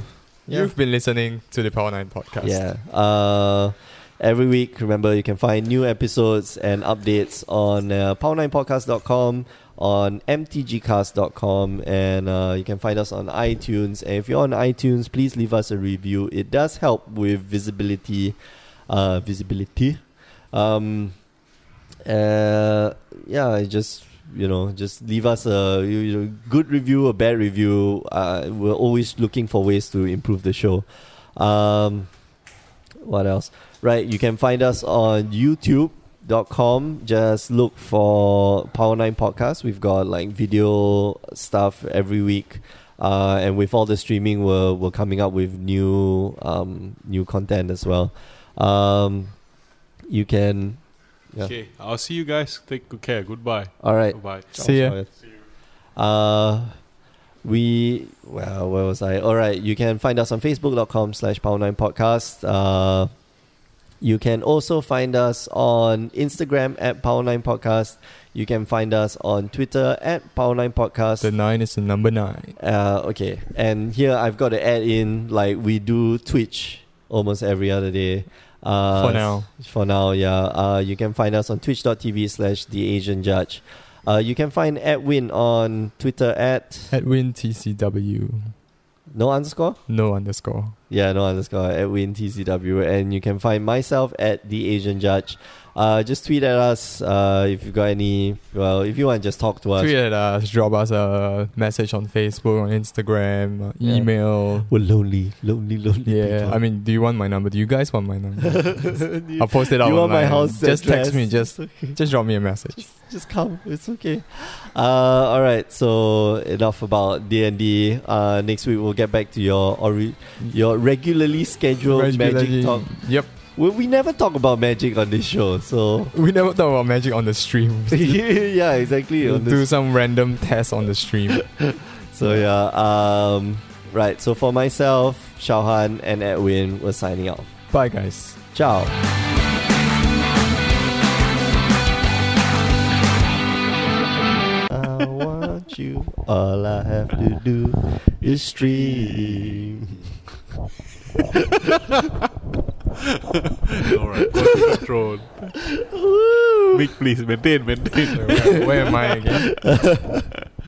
Yeah. You've been listening to the Power Nine podcast. Yeah. Uh, every week, remember, you can find new episodes and updates on uh, power9podcast.com, on mtgcast.com, and uh, you can find us on iTunes. And if you're on iTunes, please leave us a review. It does help with visibility. Uh, visibility. Um, uh, yeah, just you know just leave us a you, know, good review, a bad review. Uh, we're always looking for ways to improve the show. Um, what else? Right, you can find us on YouTube.com. Just look for Power Nine Podcast. We've got like video stuff every week. Uh, and with all the streaming, we're, we're coming up with new um, new content as well. Um, you can, yeah. Okay, I'll see you guys. Take good care. Goodbye. all right. bye See ya. Uh, we well, where was I? All right, you can find us on Facebook.com slash Power Nine Podcast. Uh, you can also find us on Instagram at Power Nine Podcast. You can find us on Twitter at Power Nine Podcast. The nine is the number nine. Uh, okay, and here I've got to add in like we do Twitch almost every other day. Uh, For now. For now, yeah. Uh, you can find us on twitch.tv slash the Asian Judge. Uh, you can find Edwin on Twitter at EdwinTCW. No underscore. No underscore. Yeah, no underscore Edwin TCW, and you can find myself at the Asian Judge. Uh, just tweet at us uh, if you got any. Well, if you want, to just talk to us. Tweet at us, drop us a message on Facebook, on Instagram, uh, Yeah. email. We're lonely, lonely, lonely. Yeah, people. I mean, do you want my number? Do you guys want my number? I'll post it out you want my house Just text me. Just just drop me a message. just, just come. It's okay. Uh, all right. So enough about D and D. Uh, next week we'll get back to your ori- your regularly scheduled magic talk. Yep. We, we never talk about magic on this show, so We never talk about magic on the stream. yeah, exactly. We'll on do this. some random test on the stream. So yeah. Um, right. So for myself, Shaohan and Edwin, we're signing off. Bye, guys. Ciao. You. All I have to do is stream. Alright, quality control. Mick, please maintain, maintain. Where, where am I again?